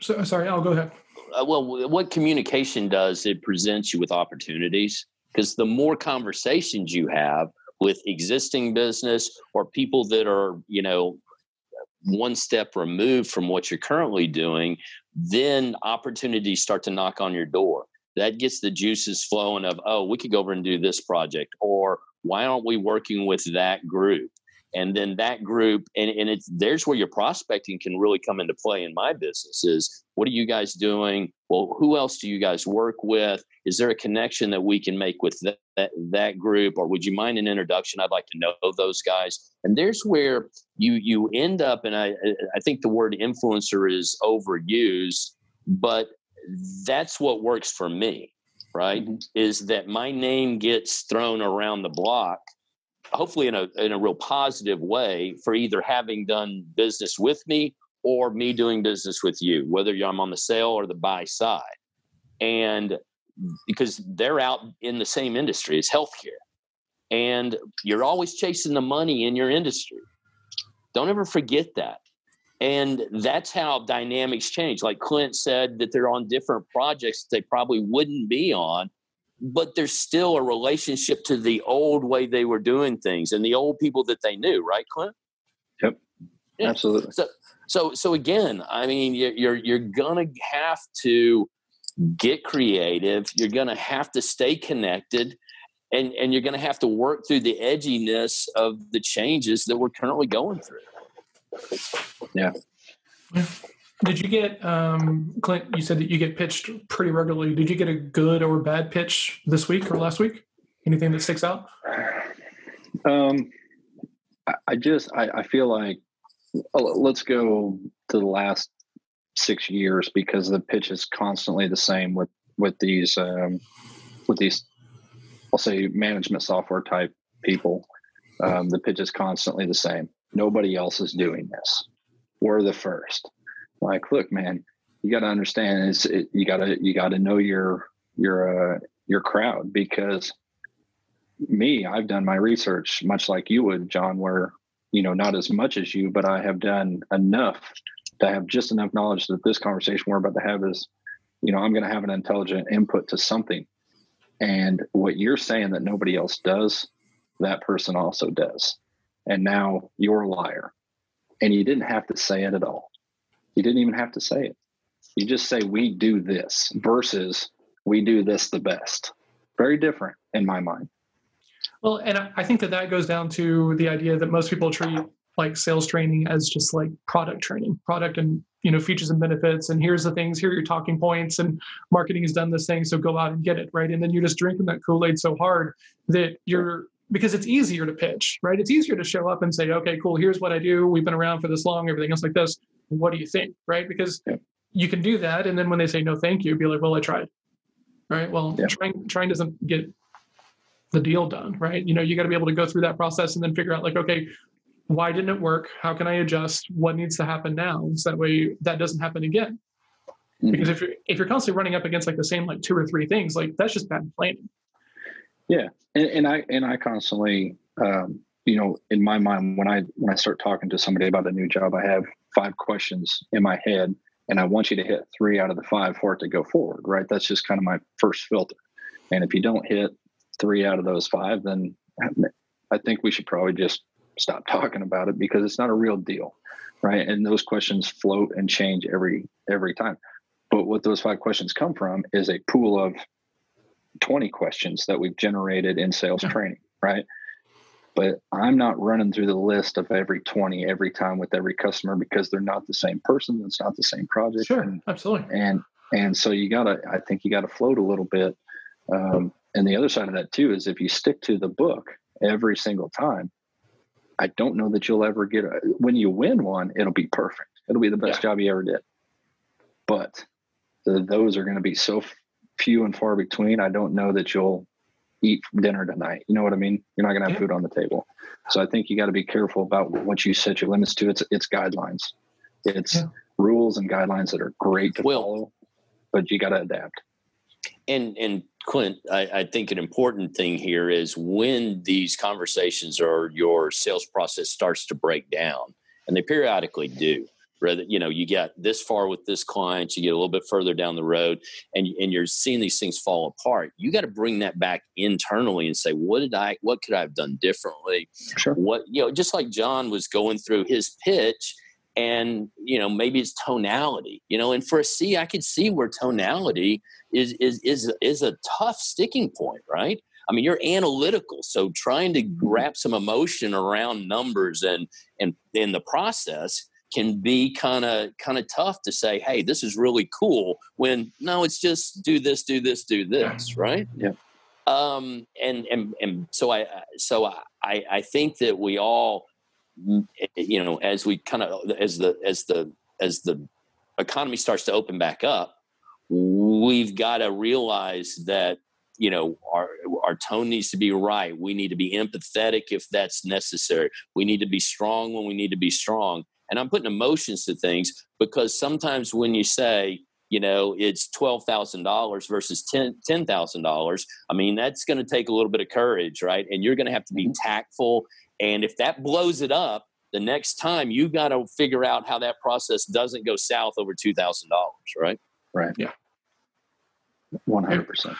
so, sorry, I'll go ahead. Uh, well, what communication does, it presents you with opportunities because the more conversations you have with existing business or people that are you know one step removed from what you're currently doing then opportunities start to knock on your door. That gets the juices flowing of oh we could go over and do this project or why aren't we working with that group and then that group and, and it's there's where your prospecting can really come into play in my business is what are you guys doing? Well who else do you guys work with? Is there a connection that we can make with that, that, that group? Or would you mind an introduction? I'd like to know those guys. And there's where you you end up and i i think the word influencer is overused but that's what works for me right? Mm-hmm. is that my name gets thrown around the block hopefully in a in a real positive way for either having done business with me or me doing business with you, whether I'm on the sale or the buy side. And because they're out in the same industry as healthcare. And you're always chasing the money in your industry. Don't ever forget that. And that's how dynamics change. Like Clint said, that they're on different projects they probably wouldn't be on but there's still a relationship to the old way they were doing things and the old people that they knew, right, Clint? Yep, yeah. absolutely. So, so, so again, I mean, you're you're gonna have to get creative. You're gonna have to stay connected, and and you're gonna have to work through the edginess of the changes that we're currently going through. Yeah. Did you get um, Clint? You said that you get pitched pretty regularly. Did you get a good or bad pitch this week or last week? Anything that sticks out? Um, I just I, I feel like oh, let's go to the last six years because the pitch is constantly the same with with these um, with these I'll say management software type people. Um, the pitch is constantly the same. Nobody else is doing this. We're the first. Like, look, man, you got to understand is it, you got to you got to know your your uh, your crowd because me, I've done my research much like you would, John, where you know not as much as you, but I have done enough to have just enough knowledge that this conversation we're about to have is, you know, I'm going to have an intelligent input to something. And what you're saying that nobody else does, that person also does. And now you're a liar. And you didn't have to say it at all. You didn't even have to say it. You just say, we do this versus we do this the best. Very different in my mind. Well, and I think that that goes down to the idea that most people treat like sales training as just like product training, product and you know features and benefits, and here's the things, here are your talking points, and marketing has done this thing, so go out and get it, right? And then you're just drinking that Kool Aid so hard that you're because it's easier to pitch, right? It's easier to show up and say, okay, cool, here's what I do. We've been around for this long, everything else like this. What do you think, right? Because yeah. you can do that, and then when they say no, thank you, be like, well, I tried, right? Well, yeah. trying trying doesn't get the deal done, right? You know, you got to be able to go through that process and then figure out like, okay, why didn't it work? How can I adjust? What needs to happen now? So that way that doesn't happen again. Mm-hmm. Because if you're if you're constantly running up against like the same like two or three things, like that's just bad planning. Yeah, and, and I and I constantly, um, you know, in my mind when I when I start talking to somebody about a new job, I have five questions in my head, and I want you to hit three out of the five for it to go forward. Right? That's just kind of my first filter. And if you don't hit three out of those five, then I think we should probably just stop talking about it because it's not a real deal, right? And those questions float and change every every time. But what those five questions come from is a pool of 20 questions that we've generated in sales training, right? But I'm not running through the list of every 20 every time with every customer because they're not the same person. It's not the same project. Sure, and, absolutely. And and so you gotta, I think you gotta float a little bit. Um, and the other side of that too is if you stick to the book every single time, I don't know that you'll ever get a, when you win one, it'll be perfect. It'll be the best yeah. job you ever did. But the, those are going to be so few and far between. I don't know that you'll eat dinner tonight. You know what I mean? You're not going to have yeah. food on the table. So I think you got to be careful about what you set your limits to. It's it's guidelines. It's yeah. rules and guidelines that are great to well, follow, but you got to adapt. And and Clint, I, I, think an important thing here is when these conversations or your sales process starts to break down, and they periodically do. Rather, you know, you get this far with this client, you get a little bit further down the road, and and you're seeing these things fall apart. You got to bring that back internally and say, what did I, what could I have done differently? Sure. What you know, just like John was going through his pitch and you know maybe it's tonality you know and for a c i could see where tonality is is is is a tough sticking point right i mean you're analytical so trying to mm-hmm. wrap some emotion around numbers and and in the process can be kind of kind of tough to say hey this is really cool when no it's just do this do this do this right? Yeah. Um and and and so i uh, so i i think that we all mm, eh, you know as we kind of as the as the as the economy starts to open back up we've got to realize that you know our our tone needs to be right. We need to be empathetic if that's necessary. We need to be strong when we need to be strong and i'm putting emotions to things because sometimes when you say you know it's $12,000 versus $10,000 I mean that's going to take a little bit of courage right and you're going to have to be mm-hmm. tactful and if that blows it up, the next time you got to figure out how that process doesn't go south over two thousand dollars, right? Right. Yeah. One hundred percent.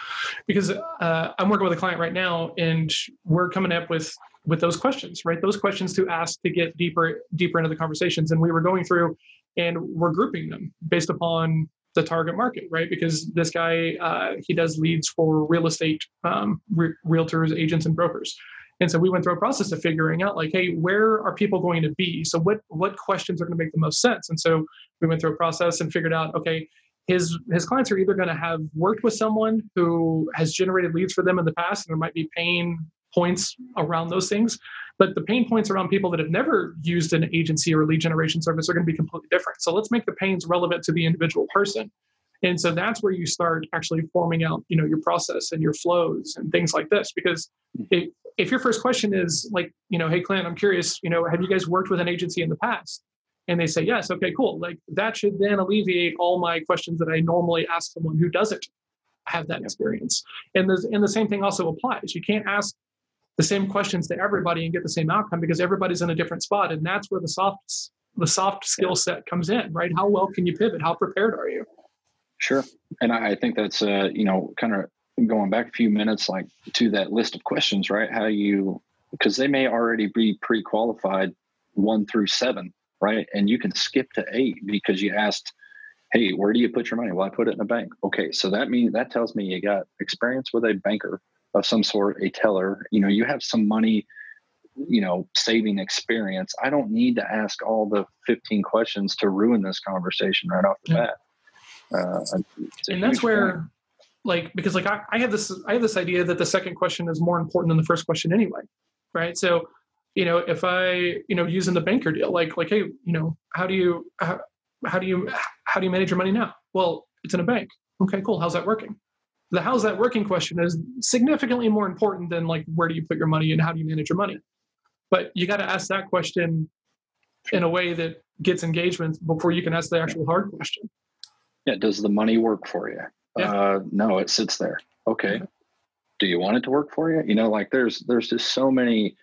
Because uh, I'm working with a client right now, and we're coming up with with those questions, right? Those questions to ask to get deeper deeper into the conversations, and we were going through, and we're grouping them based upon the target market, right? Because this guy uh, he does leads for real estate um, re- realtors, agents, and brokers. And so we went through a process of figuring out like, hey, where are people going to be? So what what questions are going to make the most sense? And so we went through a process and figured out, okay, his his clients are either going to have worked with someone who has generated leads for them in the past, and there might be pain points around those things. But the pain points around people that have never used an agency or lead generation service are going to be completely different. So let's make the pains relevant to the individual person. And so that's where you start actually forming out, you know, your process and your flows and things like this. Because if, your first question is like, you know, hey, Clint, I'm curious, you know, have you guys worked with an agency in the past? And they say yes. Okay, cool. Like that should then alleviate all my questions that I normally ask someone who doesn't have that experience. And the and the same thing also applies. You can't ask the same questions to everybody and get the same outcome because everybody's in a different spot, and that's where the soft the soft skill set comes in, right? How well can you pivot? How prepared are you? Sure, and I think that's uh, you know kind of going back a few minutes, like to that list of questions, right? How you because they may already be pre-qualified one through seven, right? And you can skip to eight because you asked, "Hey, where do you put your money?" Well, I put it in a bank. Okay, so that means that tells me you got experience with a banker of some sort, a teller. You know, you have some money you know saving experience i don't need to ask all the 15 questions to ruin this conversation right off the yeah. bat uh, and that's where point. like because like I, I have this i have this idea that the second question is more important than the first question anyway right so you know if i you know using the banker deal like like hey you know how do you how, how do you how do you manage your money now? Well it's in a bank. Okay cool. How's that working? The how's that working question is significantly more important than like where do you put your money and how do you manage your money? But you got to ask that question in a way that gets engagement before you can ask the actual hard question. Yeah does the money work for you? Yeah. uh, no it sits there. Okay. Do you want it to work for you? You know like there's there's just so many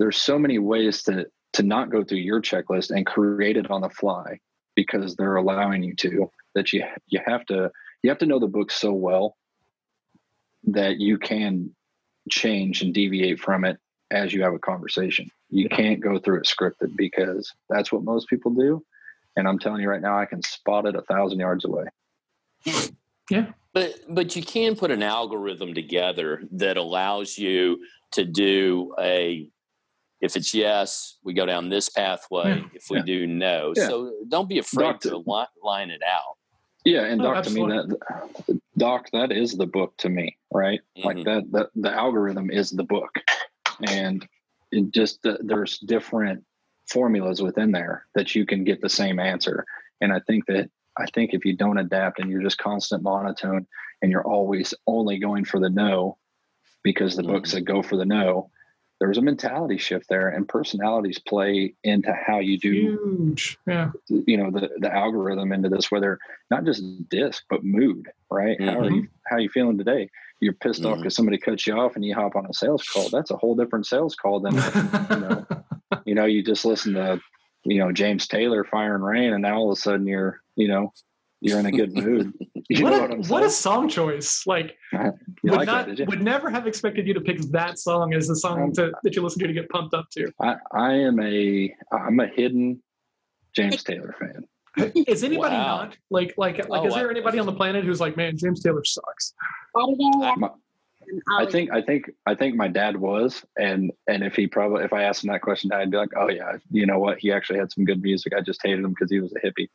there's so many ways to to not go through your checklist and create it on the fly because they're allowing you to that you you have to you have to know the book so well that you can change and deviate from it as you have a conversation. You can't go through it scripted because that's what most people do. And I'm telling you right now, I can spot it a thousand yards away. Yeah. But but you can put an algorithm together that allows you to do a if it's yes, we go down this pathway. Yeah. If we yeah. do no, yeah. so don't be afraid to li- line it out. Yeah, and oh, Doc, to me that Doc, that is the book to me, right? Mm-hmm. Like that, that the algorithm is the book, and it just the, there's different formulas within there that you can get the same answer. And I think that I think if you don't adapt and you're just constant monotone and you're always only going for the no because the mm-hmm. book said go for the no, there's a mentality shift there and personalities play into how you do Huge. yeah you know the the algorithm into this whether not just disc but mood right mm-hmm. how are you how are you feeling today you're pissed mm-hmm. off because somebody cuts you off and you hop on a sales call <laughs> that's a whole different sales call than you know <laughs> you know you just listen to you know James Taylor fire and rain and now all of a sudden you're you know you're in a good mood. <laughs> You what, a, what, what, a song choice! Like, would like not that, would never have expected you to pick that song as the song um, to, that you listen to to get pumped up to. I, I am a I'm a hidden James Taylor fan. <laughs> Is anybody wow. not like like like? Oh, is there anybody on the planet who's like, man, James Taylor sucks? I think I think I think my dad was, and and if he probably if I asked him that question, I'd be like, oh yeah, you know what? He actually had some good music. I just hated him because he was a hippie.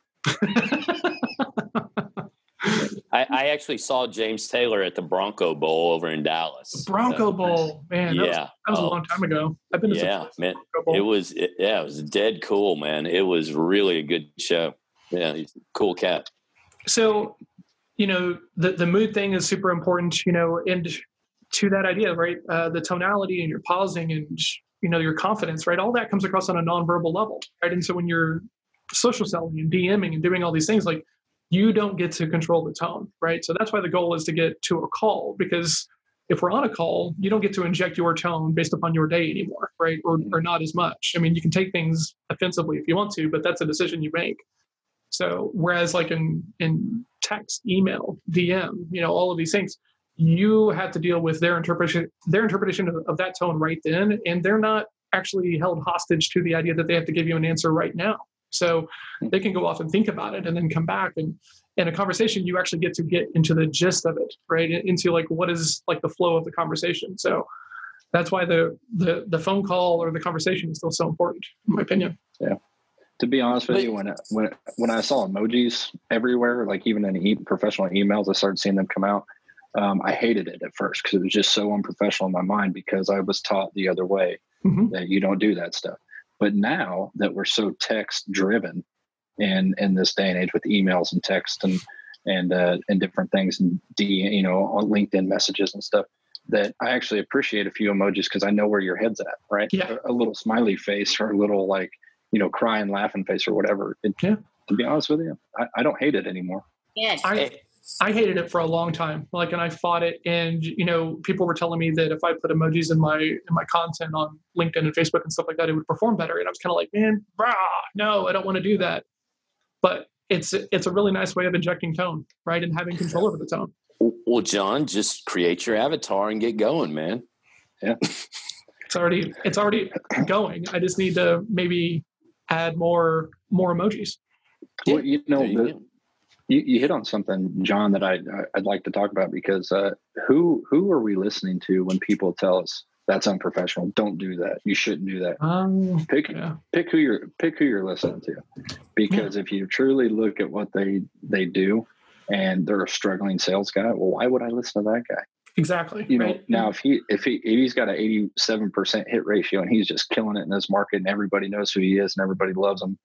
I, I, actually saw James Taylor at the Bronco Bowl over in Dallas. Bronco so, Bowl, man. That yeah, was, that was oh, a long time ago. I've been to yeah, man. It was it, yeah, it was dead cool, man. It was really a good show. Yeah, cool cat. So, you know, the the mood thing is super important. You know, and to that idea, right? Uh, the tonality and your pausing and you know your confidence, right? All that comes across on a nonverbal level, right? And so when you're social selling and DMing and doing all these things, like you don't get to control the tone, right? So that's why the goal is to get to a call because if we're on a call, you don't get to inject your tone based upon your day anymore, right? Or, mm-hmm. or not as much. I mean, you can take things offensively if you want to, but that's a decision you make. So whereas like in in text, email, DM, you know, all of these things, you have to deal with their interpretation their interpretation of, of that tone right then, and they're not actually held hostage to the idea that they have to give you an answer right now. So they can go off and think about it and then come back and in a conversation you actually get to get into the gist of it, right? Into like what is like the flow of the conversation. So that's why the the the phone call or the conversation is still so important, in my opinion. Yeah. To be honest with you, when when when I saw emojis everywhere, like even in e- professional emails, I started seeing them come out. Um, I hated it at first because it was just so unprofessional in my mind because I was taught the other way. Mhm. that you don't do that stuff. But now that we're so text driven in in this day and age with emails and text and and uh, and different things and D, you know on LinkedIn messages and stuff that I actually appreciate a few emojis because I know where your head's at, right? Yeah. A, a little smiley face or a little like you know crying laughing face or whatever. It, Yeah. To be honest with you, I, I don't hate it anymore. Good. I I hated it for a long time. Like, and I fought it. And you know, people were telling me that if I put emojis in my in my content on LinkedIn and Facebook and stuff like that, it would perform better. And I was kind of like, man, brah, no, I don't want to do that. But it's it's a really nice way of injecting tone, right, and having control over the tone. Well, John, just create your avatar and get going, man. Yeah, <laughs> it's already it's already going. I just need to maybe add more more emojis. Well, you know, you the, go. You, you hit on something, John, that I I'd like to talk about because uh, who who are we listening to when people tell us that's unprofessional? Don't do that. You shouldn't do that. Um, Pick yeah, pick who you're pick who you're listening to, because if you truly look at what they they do, and they're a struggling sales guy, well, why would I listen to that guy? exactly. You know, right? now if he if he if he's got an eighty seven percent hit ratio and he's just killing it in this market and everybody knows who he is and everybody loves him,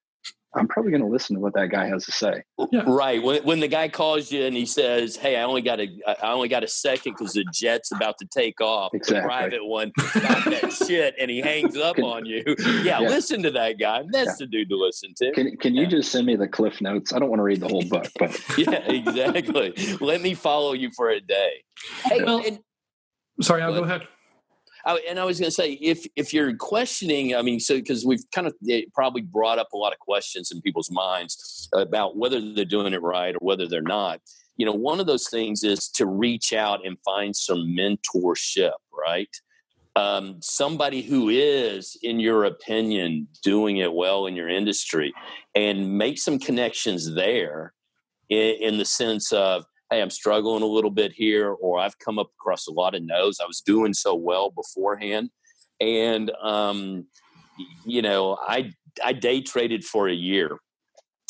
I'm probably going to listen to what that guy has to say. Yeah. Right. When, when the guy calls you and he says, "Hey, I only got a I only got a second because the jet's about to take off, Exactly. the private one, stop that <laughs> shit," and he hangs up Can- on you. Yeah, Yeah. listen to that guy. That's the dude to listen to. Can can you just send me the cliff notes? I don't want to read the whole book, but <laughs> yeah, exactly. Let me follow you for a day. Hey, Well- and, Sorry, I'll Go go ahead. I, and I was going to say, if if you're questioning, I mean, so because we've kind of probably brought up a lot of questions in people's minds about whether they're doing it right or whether they're not. You know, one of those things is to reach out and find some mentorship, right? Um, somebody who is, in your opinion, doing it well in your industry, and make some connections there, in the sense of, hey, I'm struggling a little bit here, or I've come up across a lot of no's. I was doing so well beforehand, and um, you know, I I day traded for a year,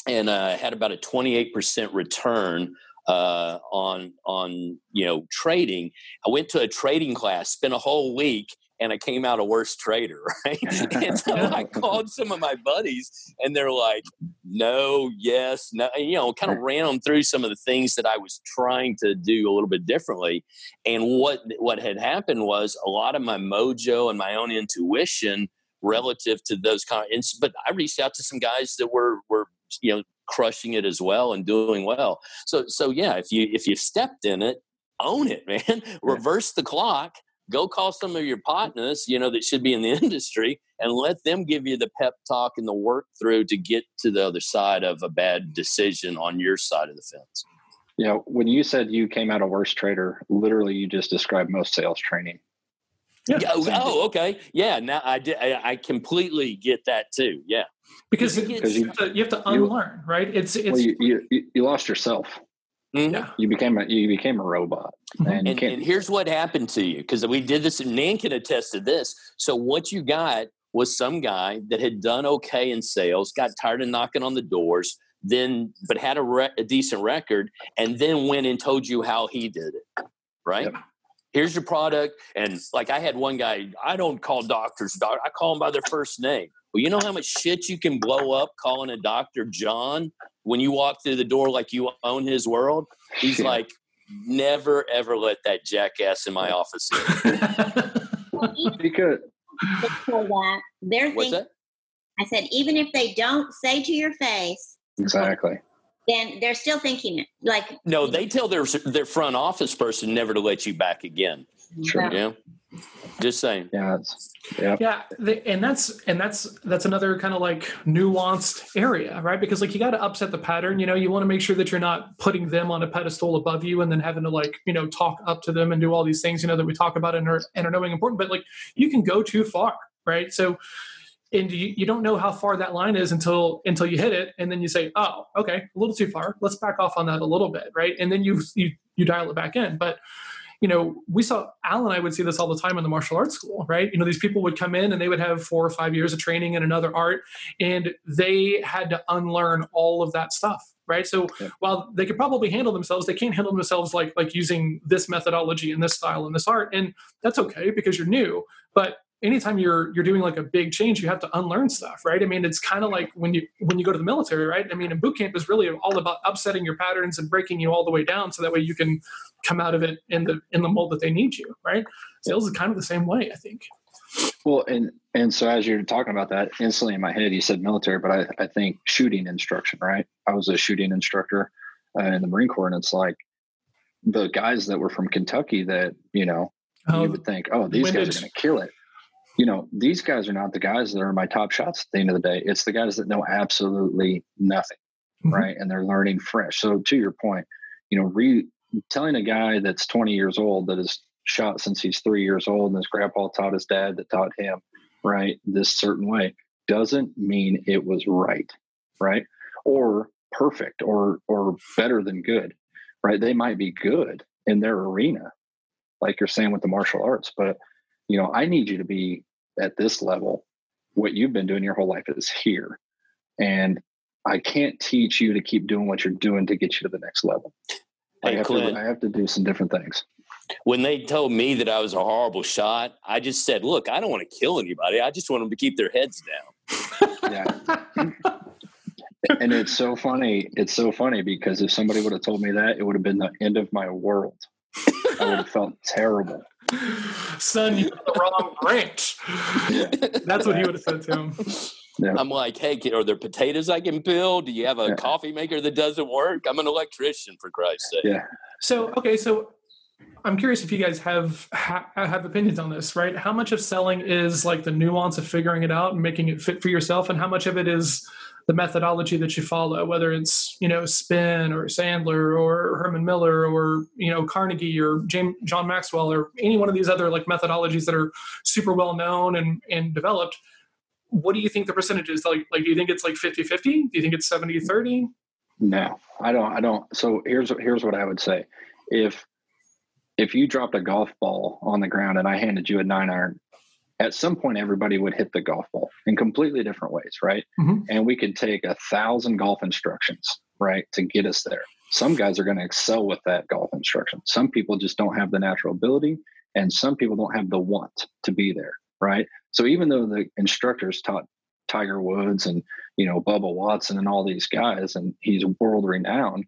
and uh, had about a 28 percent return uh, on on you know trading. I went to a trading class, spent a whole week. And I came out a worse trader, <laughs> right? <laughs> and so I called some of my buddies, and they're like, no, yes, no, and, you know, kind of ran them through some of the things that I was trying to do a little bit differently. And what what had happened was a lot of my mojo and my own intuition relative to those kind of, but I reached out to some guys that were were you know crushing it as well and doing well. So so yeah, if you if you stepped in it, own it, <laughs> man. Reverse the clock. Go call some of your partners, you know, that should be in the <laughs> industry, and let them give you the pep talk and the work through to get to the other side of a bad decision on your side of the fence. you know, when you said you came out a worse trader, literally you just described most sales training. Yeah. Yeah, oh, oh, okay. Yeah, now I did. I, I completely get that too. Yeah. Because You you, Because have to, you have to you- unlearn, right? It's it's Well, you, you you- you lost yourself. Mhm. yeah. You became a you became a robot, Mhm. and And, and here's what happened to you because we did this, and Nan can attest to this. So what you got was some guy that had done okay in sales, got tired of knocking on the doors, then but had a, re- a decent record, and then went and told you how he did it. Right. Yep. Here's your product, and like I had one guy, I don't call doctors doc. I call them by their first name. Well, you know how much shit you can blow up calling a doctor John when you walk through the door like you own his world. He's Yeah. like, never ever let that jackass in my office. in." because for that. They're What's thinking, that? I said, even if they don't say to your face, exactly. then they're still thinking it. Like, No, they tell their their front office person never to let you back again. Sure. Yeah, just saying. Yeah, yeah. yeah the, and that's and that's that's another kind of like nuanced area right? Because like you got to upset the pattern you know? You want to make sure that you're not putting them on a pedestal above you and then having to like you know talk up to them and do all these things you know that we talk about and are, and are knowing important but like you can go too far right? So and you, you don't know how far that line is until until you hit it and then you say oh okay a little too far. Let's back off on that a little bit right? And then you you you dial it back in. But you know, we saw Al and I would see this all the time in the martial arts school, right? You know, these people would come in and they would have four or five years of training in another art, and they had to unlearn all of that stuff, right? So Yeah. while they could probably handle themselves, they can't handle themselves like like using this methodology and this style and this art, and that's okay because you're new. But anytime you're you're doing like a big change you have to unlearn stuff right? I mean it's kind of like when you when you go to the military right? I mean in boot camp is really all about upsetting your patterns and breaking you all the way down so that way you can come out of it in the in the mold that they need you right? Sales is kind of the same way i think. Well and and so as you're talking about that instantly in my head you said military but i, I think shooting instruction right? I was a shooting instructor uh, in the marine corps and it's like the guys that were from kentucky that you know oh, you would think oh these guys are going to kill it you know, these guys are not the guys that are my top shots at the end of the day. It's the guys that know absolutely nothing, mm-hmm. right? And they're learning fresh. So to your point, you know, re telling a guy that's 20 years old that has shot since he's three years old and his grandpa taught his dad that taught him, right, this certain way doesn't mean it was right, right? Or perfect or or better than good, right? They might be good in their arena, like you're saying with the martial arts, but you know, I need you to be at this level. What you've been doing your whole life is here. And I can't teach you to keep doing what you're doing to get you to the next level. Hey, I, have Clint, to, I have to do some different things. When they told me that I was a horrible shot, I just said, look, I don't want to kill anybody. I just want them to keep their heads down. yeah. and it's so funny. It's so funny because if somebody would have told me that, it would have been the end of my world. I would have felt terrible. Son, you got the wrong branch. Yeah. That's what he would have said to him. Yeah. I'm like, hey, are there potatoes I can build? Do you have a yeah. coffee maker that doesn't work? I'm an electrician, for Christ's sake. Yeah. So, okay, so I'm curious if you guys have have opinions on this, right? How much of selling is like the nuance of figuring it out and making it fit for yourself, and how much of it is the methodology that you follow, whether it's you know Spin or Sandler or Herman Miller or you know Carnegie or James John Maxwell or any one of these other like methodologies that are super well known and and developed. What do you think the percentage is? Like, like do you think it's like 50-50? Do you think it's 70-30? No, I don't. I don't. So here's here's what I would say. If if you dropped a golf ball on the ground and I handed you a nine iron, at some point everybody would hit the golf ball in completely different ways, right? Mm-hmm. And we could take a thousand golf instructions, right, to get us there. Some guys are going to excel with that golf instruction. Some people just don't have the natural ability, and some people don't have the want to be there, right? So even though the instructors taught Tiger Woods and you know Bubba Watson and all these guys, and he's world renowned,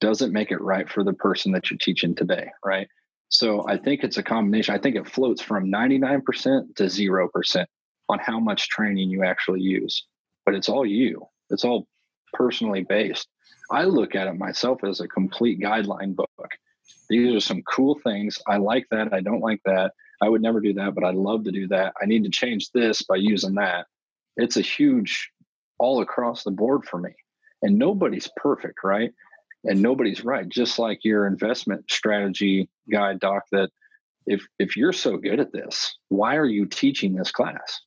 doesn't make it right for the person that you're teaching today, right? So I think it's a combination. I think it floats from 99% to 0% on how much training you actually use. But it's all you, it's all personally based. I look at it myself as a complete guideline book. These are some cool things. I like that. I don't like that. I would never do that, but I love to do that. I need to change this by using that. It's a huge all across the board for me. And nobody's perfect, right? And nobody's right. Just like your investment strategy guy doc that if if you're so good at this why are you teaching this class?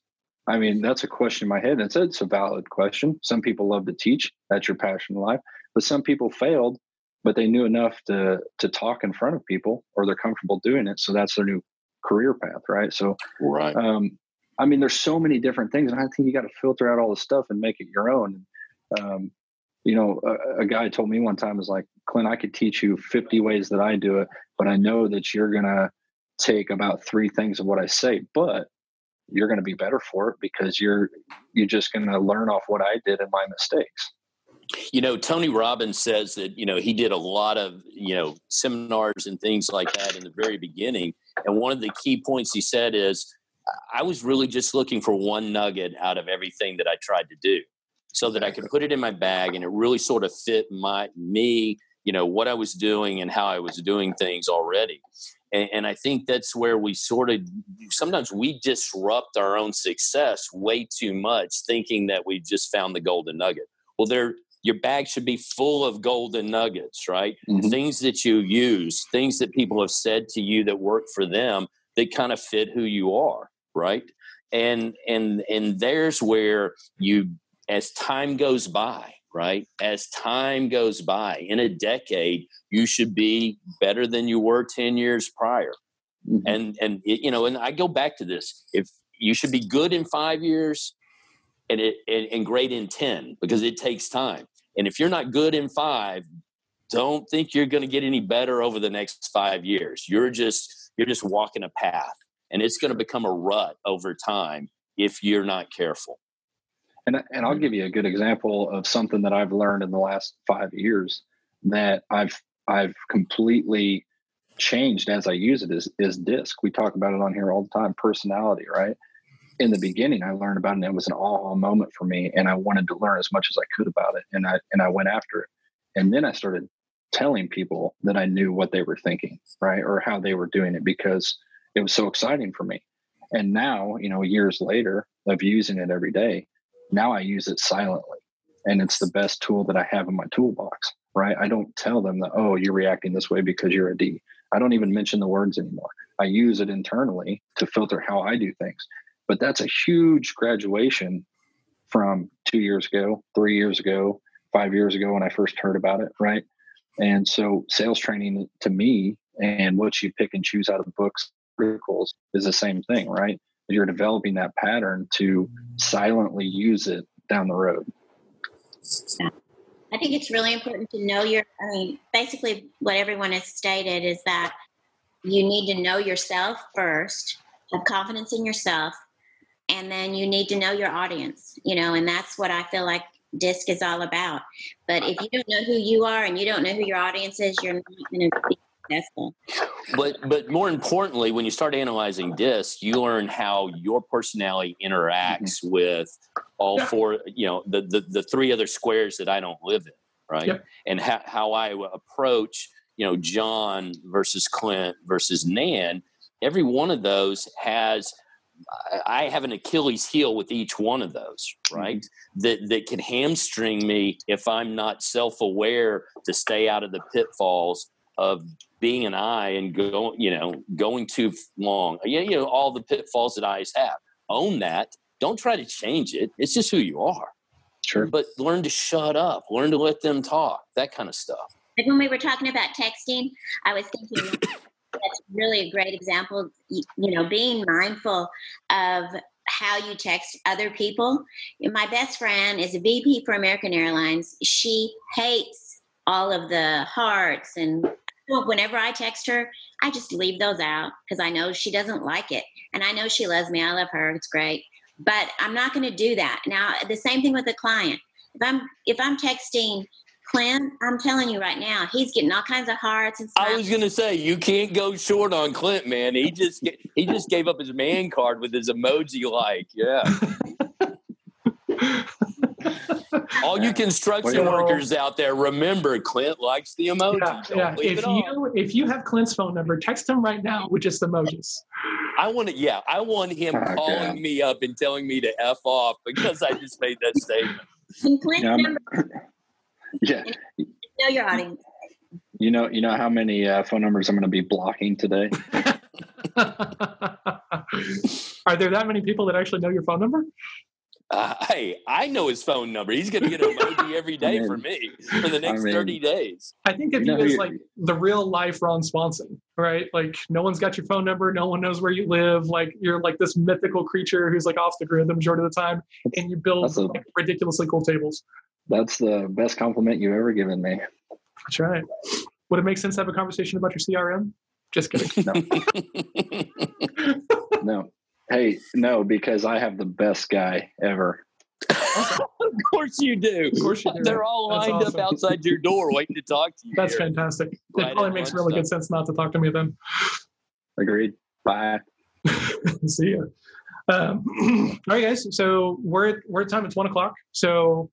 I mean that's a question in my head. And it's, it's a valid question. Some people love to teach. That's your passion in life. But some people failed but they knew enough to to talk in front of people or they're comfortable doing it. So that's their new career path right? So right. um, i mean there's so many different things and i think you got to filter out all the stuff and make it your own. Um, you know, a, a, guy told me one time is like, Clint, I could teach you 50 ways that I do it, but I know that you're going to take about three things of what I say, but you're going to be better for it because you're, you're just going to learn off what I did and my mistakes. You know, Tony Robbins says that, you know, he did a lot of, you know, seminars and things like that in the very beginning. And one of the key points he said is, I was really just looking for one nugget out of everything that I tried to do so that I could put it in my bag and it really sort of fit my me, you know, what I was doing and how I was doing things already. And, and I think that's where we sort of sometimes we disrupt our own success way too much, thinking that we've just found the golden nugget. Well, there your bag should be full of golden nuggets, right? Mm-hmm. Things that you use, things that people have said to you that work for them that kind of fit who you are, right? And and and there's where you as time goes by, right? As time goes by, in a decade, you should be better than you were 10 years prior. Mm-hmm. And, and it, you know, and I go back to this if you should be good in five years and, it, and, and great in 10 because it takes time. And if you're not good in five, don't think you're going to get any better over the next five years. You're just, you're just walking a path and it's going to become a rut over time if you're not careful. And and I'll give you a good example of something that I've learned in the last five years that I've I've completely changed as I use it is is disc. We talk about it on here all the time. Personality, right? In the beginning, I learned about it. and It was an aha moment for me, and I wanted to learn as much as I could about it, and I and I went after it. And then I started telling people that I knew what they were thinking, right, or how they were doing it because it was so exciting for me. And now, you know, years later of using it every day, now I use it silently, and it's the best tool that I have in my toolbox, right? I don't tell them that, oh, you're reacting this way because you're a D. I don't even mention the words anymore. I use it internally to filter how I do things. But that's a huge graduation from two years ago, three years ago, five years ago when I first heard about it, right? And so sales training to me and what you pick and choose out of books, articles is the same thing, right? You're developing that pattern to silently use it down the road. I think it's really important to know your, I mean, basically what everyone has stated is that you need to know yourself first, have confidence in yourself, and then you need to know your audience, you know, and that's what I feel like disc is all about. But if you don't know who you are and you don't know who your audience is, you're not going to be But but more importantly, when you start analyzing disc, you learn how your personality interacts mm-hmm. with all four, you know, the, the the three other squares that I don't live in, right? Yep. And how how I approach, you know, John versus Clint versus Nan. Every one of those has I have an Achilles heel with each one of those, right? Mm-hmm. That that can hamstring me if I'm not self-aware to stay out of the pitfalls of being an I and go, you know, going too long. Yeah, You know, all the pitfalls that I's have. Own that. Don't try to change it. It's just who you are. Sure. But learn to shut up. Learn to let them talk. That kind of stuff. Like when we were talking about texting, I was thinking <coughs> that's really a great example. You, you know, being mindful of how you text other people. My best friend is a VP for American Airlines. She hates all of the hearts and whenever I text her, I just leave those out because I know she doesn't like it. And I know she loves me. I love her. It's great. But I'm not going to do that. Now, the same thing with the client. If I'm if I'm texting Clint, I'm telling you right now, he's getting all kinds of hearts and stuff. I was gonna say you can't go short on Clint, man. He just he just gave up his man card with his emoji like, yeah. <laughs> All you construction well, workers out there, remember Clint likes the emoji. Yeah, yeah. If you if you have Clint's phone number, text him right now with just emojis. I want to, yeah, I want him oh, calling God. me up and telling me to f off because I just made that statement. Clint's yeah, number <laughs> yeah. know your audience. You know, you know how many uh, phone numbers I'm going to be blocking today. <laughs> <laughs> Are there that many people that actually know your phone number? Uh, hey, I know his phone number. He's going to get an emoji <laughs> every day I mean, for me for the next I mean, 30 days. I think if you, you as like the real life Ron Swanson, right? Like no one's got your phone number. No one knows where you live. Like you're like this mythical creature who's like off the grid the majority of the time. And you build a, like, ridiculously cool tables. That's the best compliment you've ever given me. That's right. Would it make sense to have a conversation about your CRM? Just kidding. No. <laughs> no. Hey, no, because I have the best guy ever. <laughs> of course you do. Of course you do. They're all lined awesome. up outside your door waiting to talk to you. That's here. fantastic. Right it probably makes really good sense not to talk to me then. Agreed. Bye. <laughs> See you. Um, <clears throat> all right, guys. So we're at, we're at time. It's one o'clock. So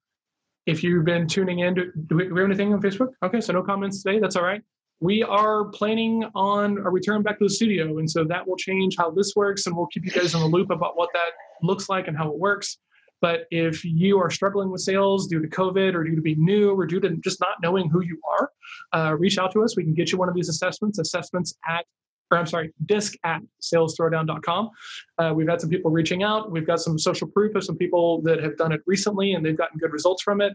if you've been tuning in, do, do, we, do we have anything on Facebook? Okay, so no comments today. That's all right. We are planning on a return back to the studio, and so that will change how this works, and we'll keep you guys in the loop about what that looks like and how it works. But if you are struggling with sales due to COVID or due to being new or due to just not knowing who you are, uh, reach out to us. We can get you one of these assessments, assessments at or I'm sorry, disc at salesthrowdown.com. Uh, we've had some people reaching out. We've got some social proof of some people that have done it recently and they've gotten good results from it.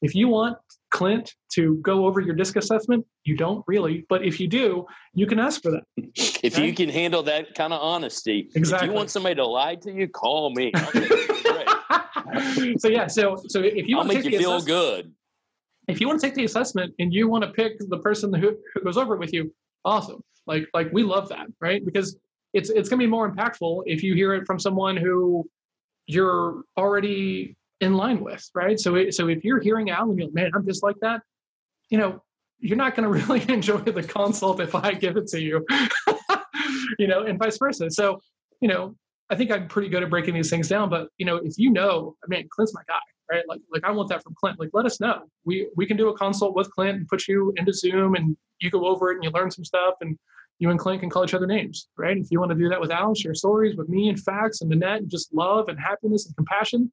If you want Clint to go over your disc assessment, you don't really, but if you do, you can ask for that. <laughs> If you can handle that kind of honesty, exactly. If you want somebody to lie to you, call me. <laughs> so yeah, so so if you I'll make you feel good. If you want to take the assessment and you want to pick the person who, who goes over it with you, awesome like like we love that right because it's it's going to be more impactful if you hear it from someone who you're already in line with, right? So so if you're hearing Al and you're like, man, I'm just like that, you know, you're not going <laughs> to really enjoy the consult if I give it to you, <laughs> you know, and vice versa. So, you know, I think I'm pretty good at breaking these things down. But you know, if you know, I mean, Clint's my guy, right? Like, like I want that from Clint. Like, let us know. We we can do a consult with Clint and put you into Zoom, and you go over it and you learn some stuff, and you and Clint can call each other names, right? If you want to do that with Al, share stories with me and facts and Nanette, and just love and happiness and compassion,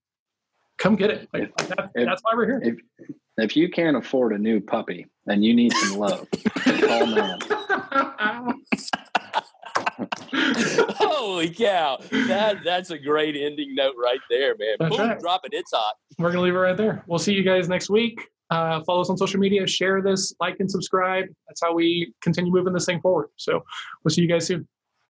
come get it. Like, that, if, that's why we're here. If, if you can't afford a new puppy and you need some love, <laughs> call man. Holy cow! That that's a great ending note right there, man. That's Boom, right. drop it. It's hot. We're gonna leave it right there. We'll see you guys next week. Uh, follow us on social media, share this, like and subscribe. That's how we continue moving this thing forward. So we'll see you guys soon.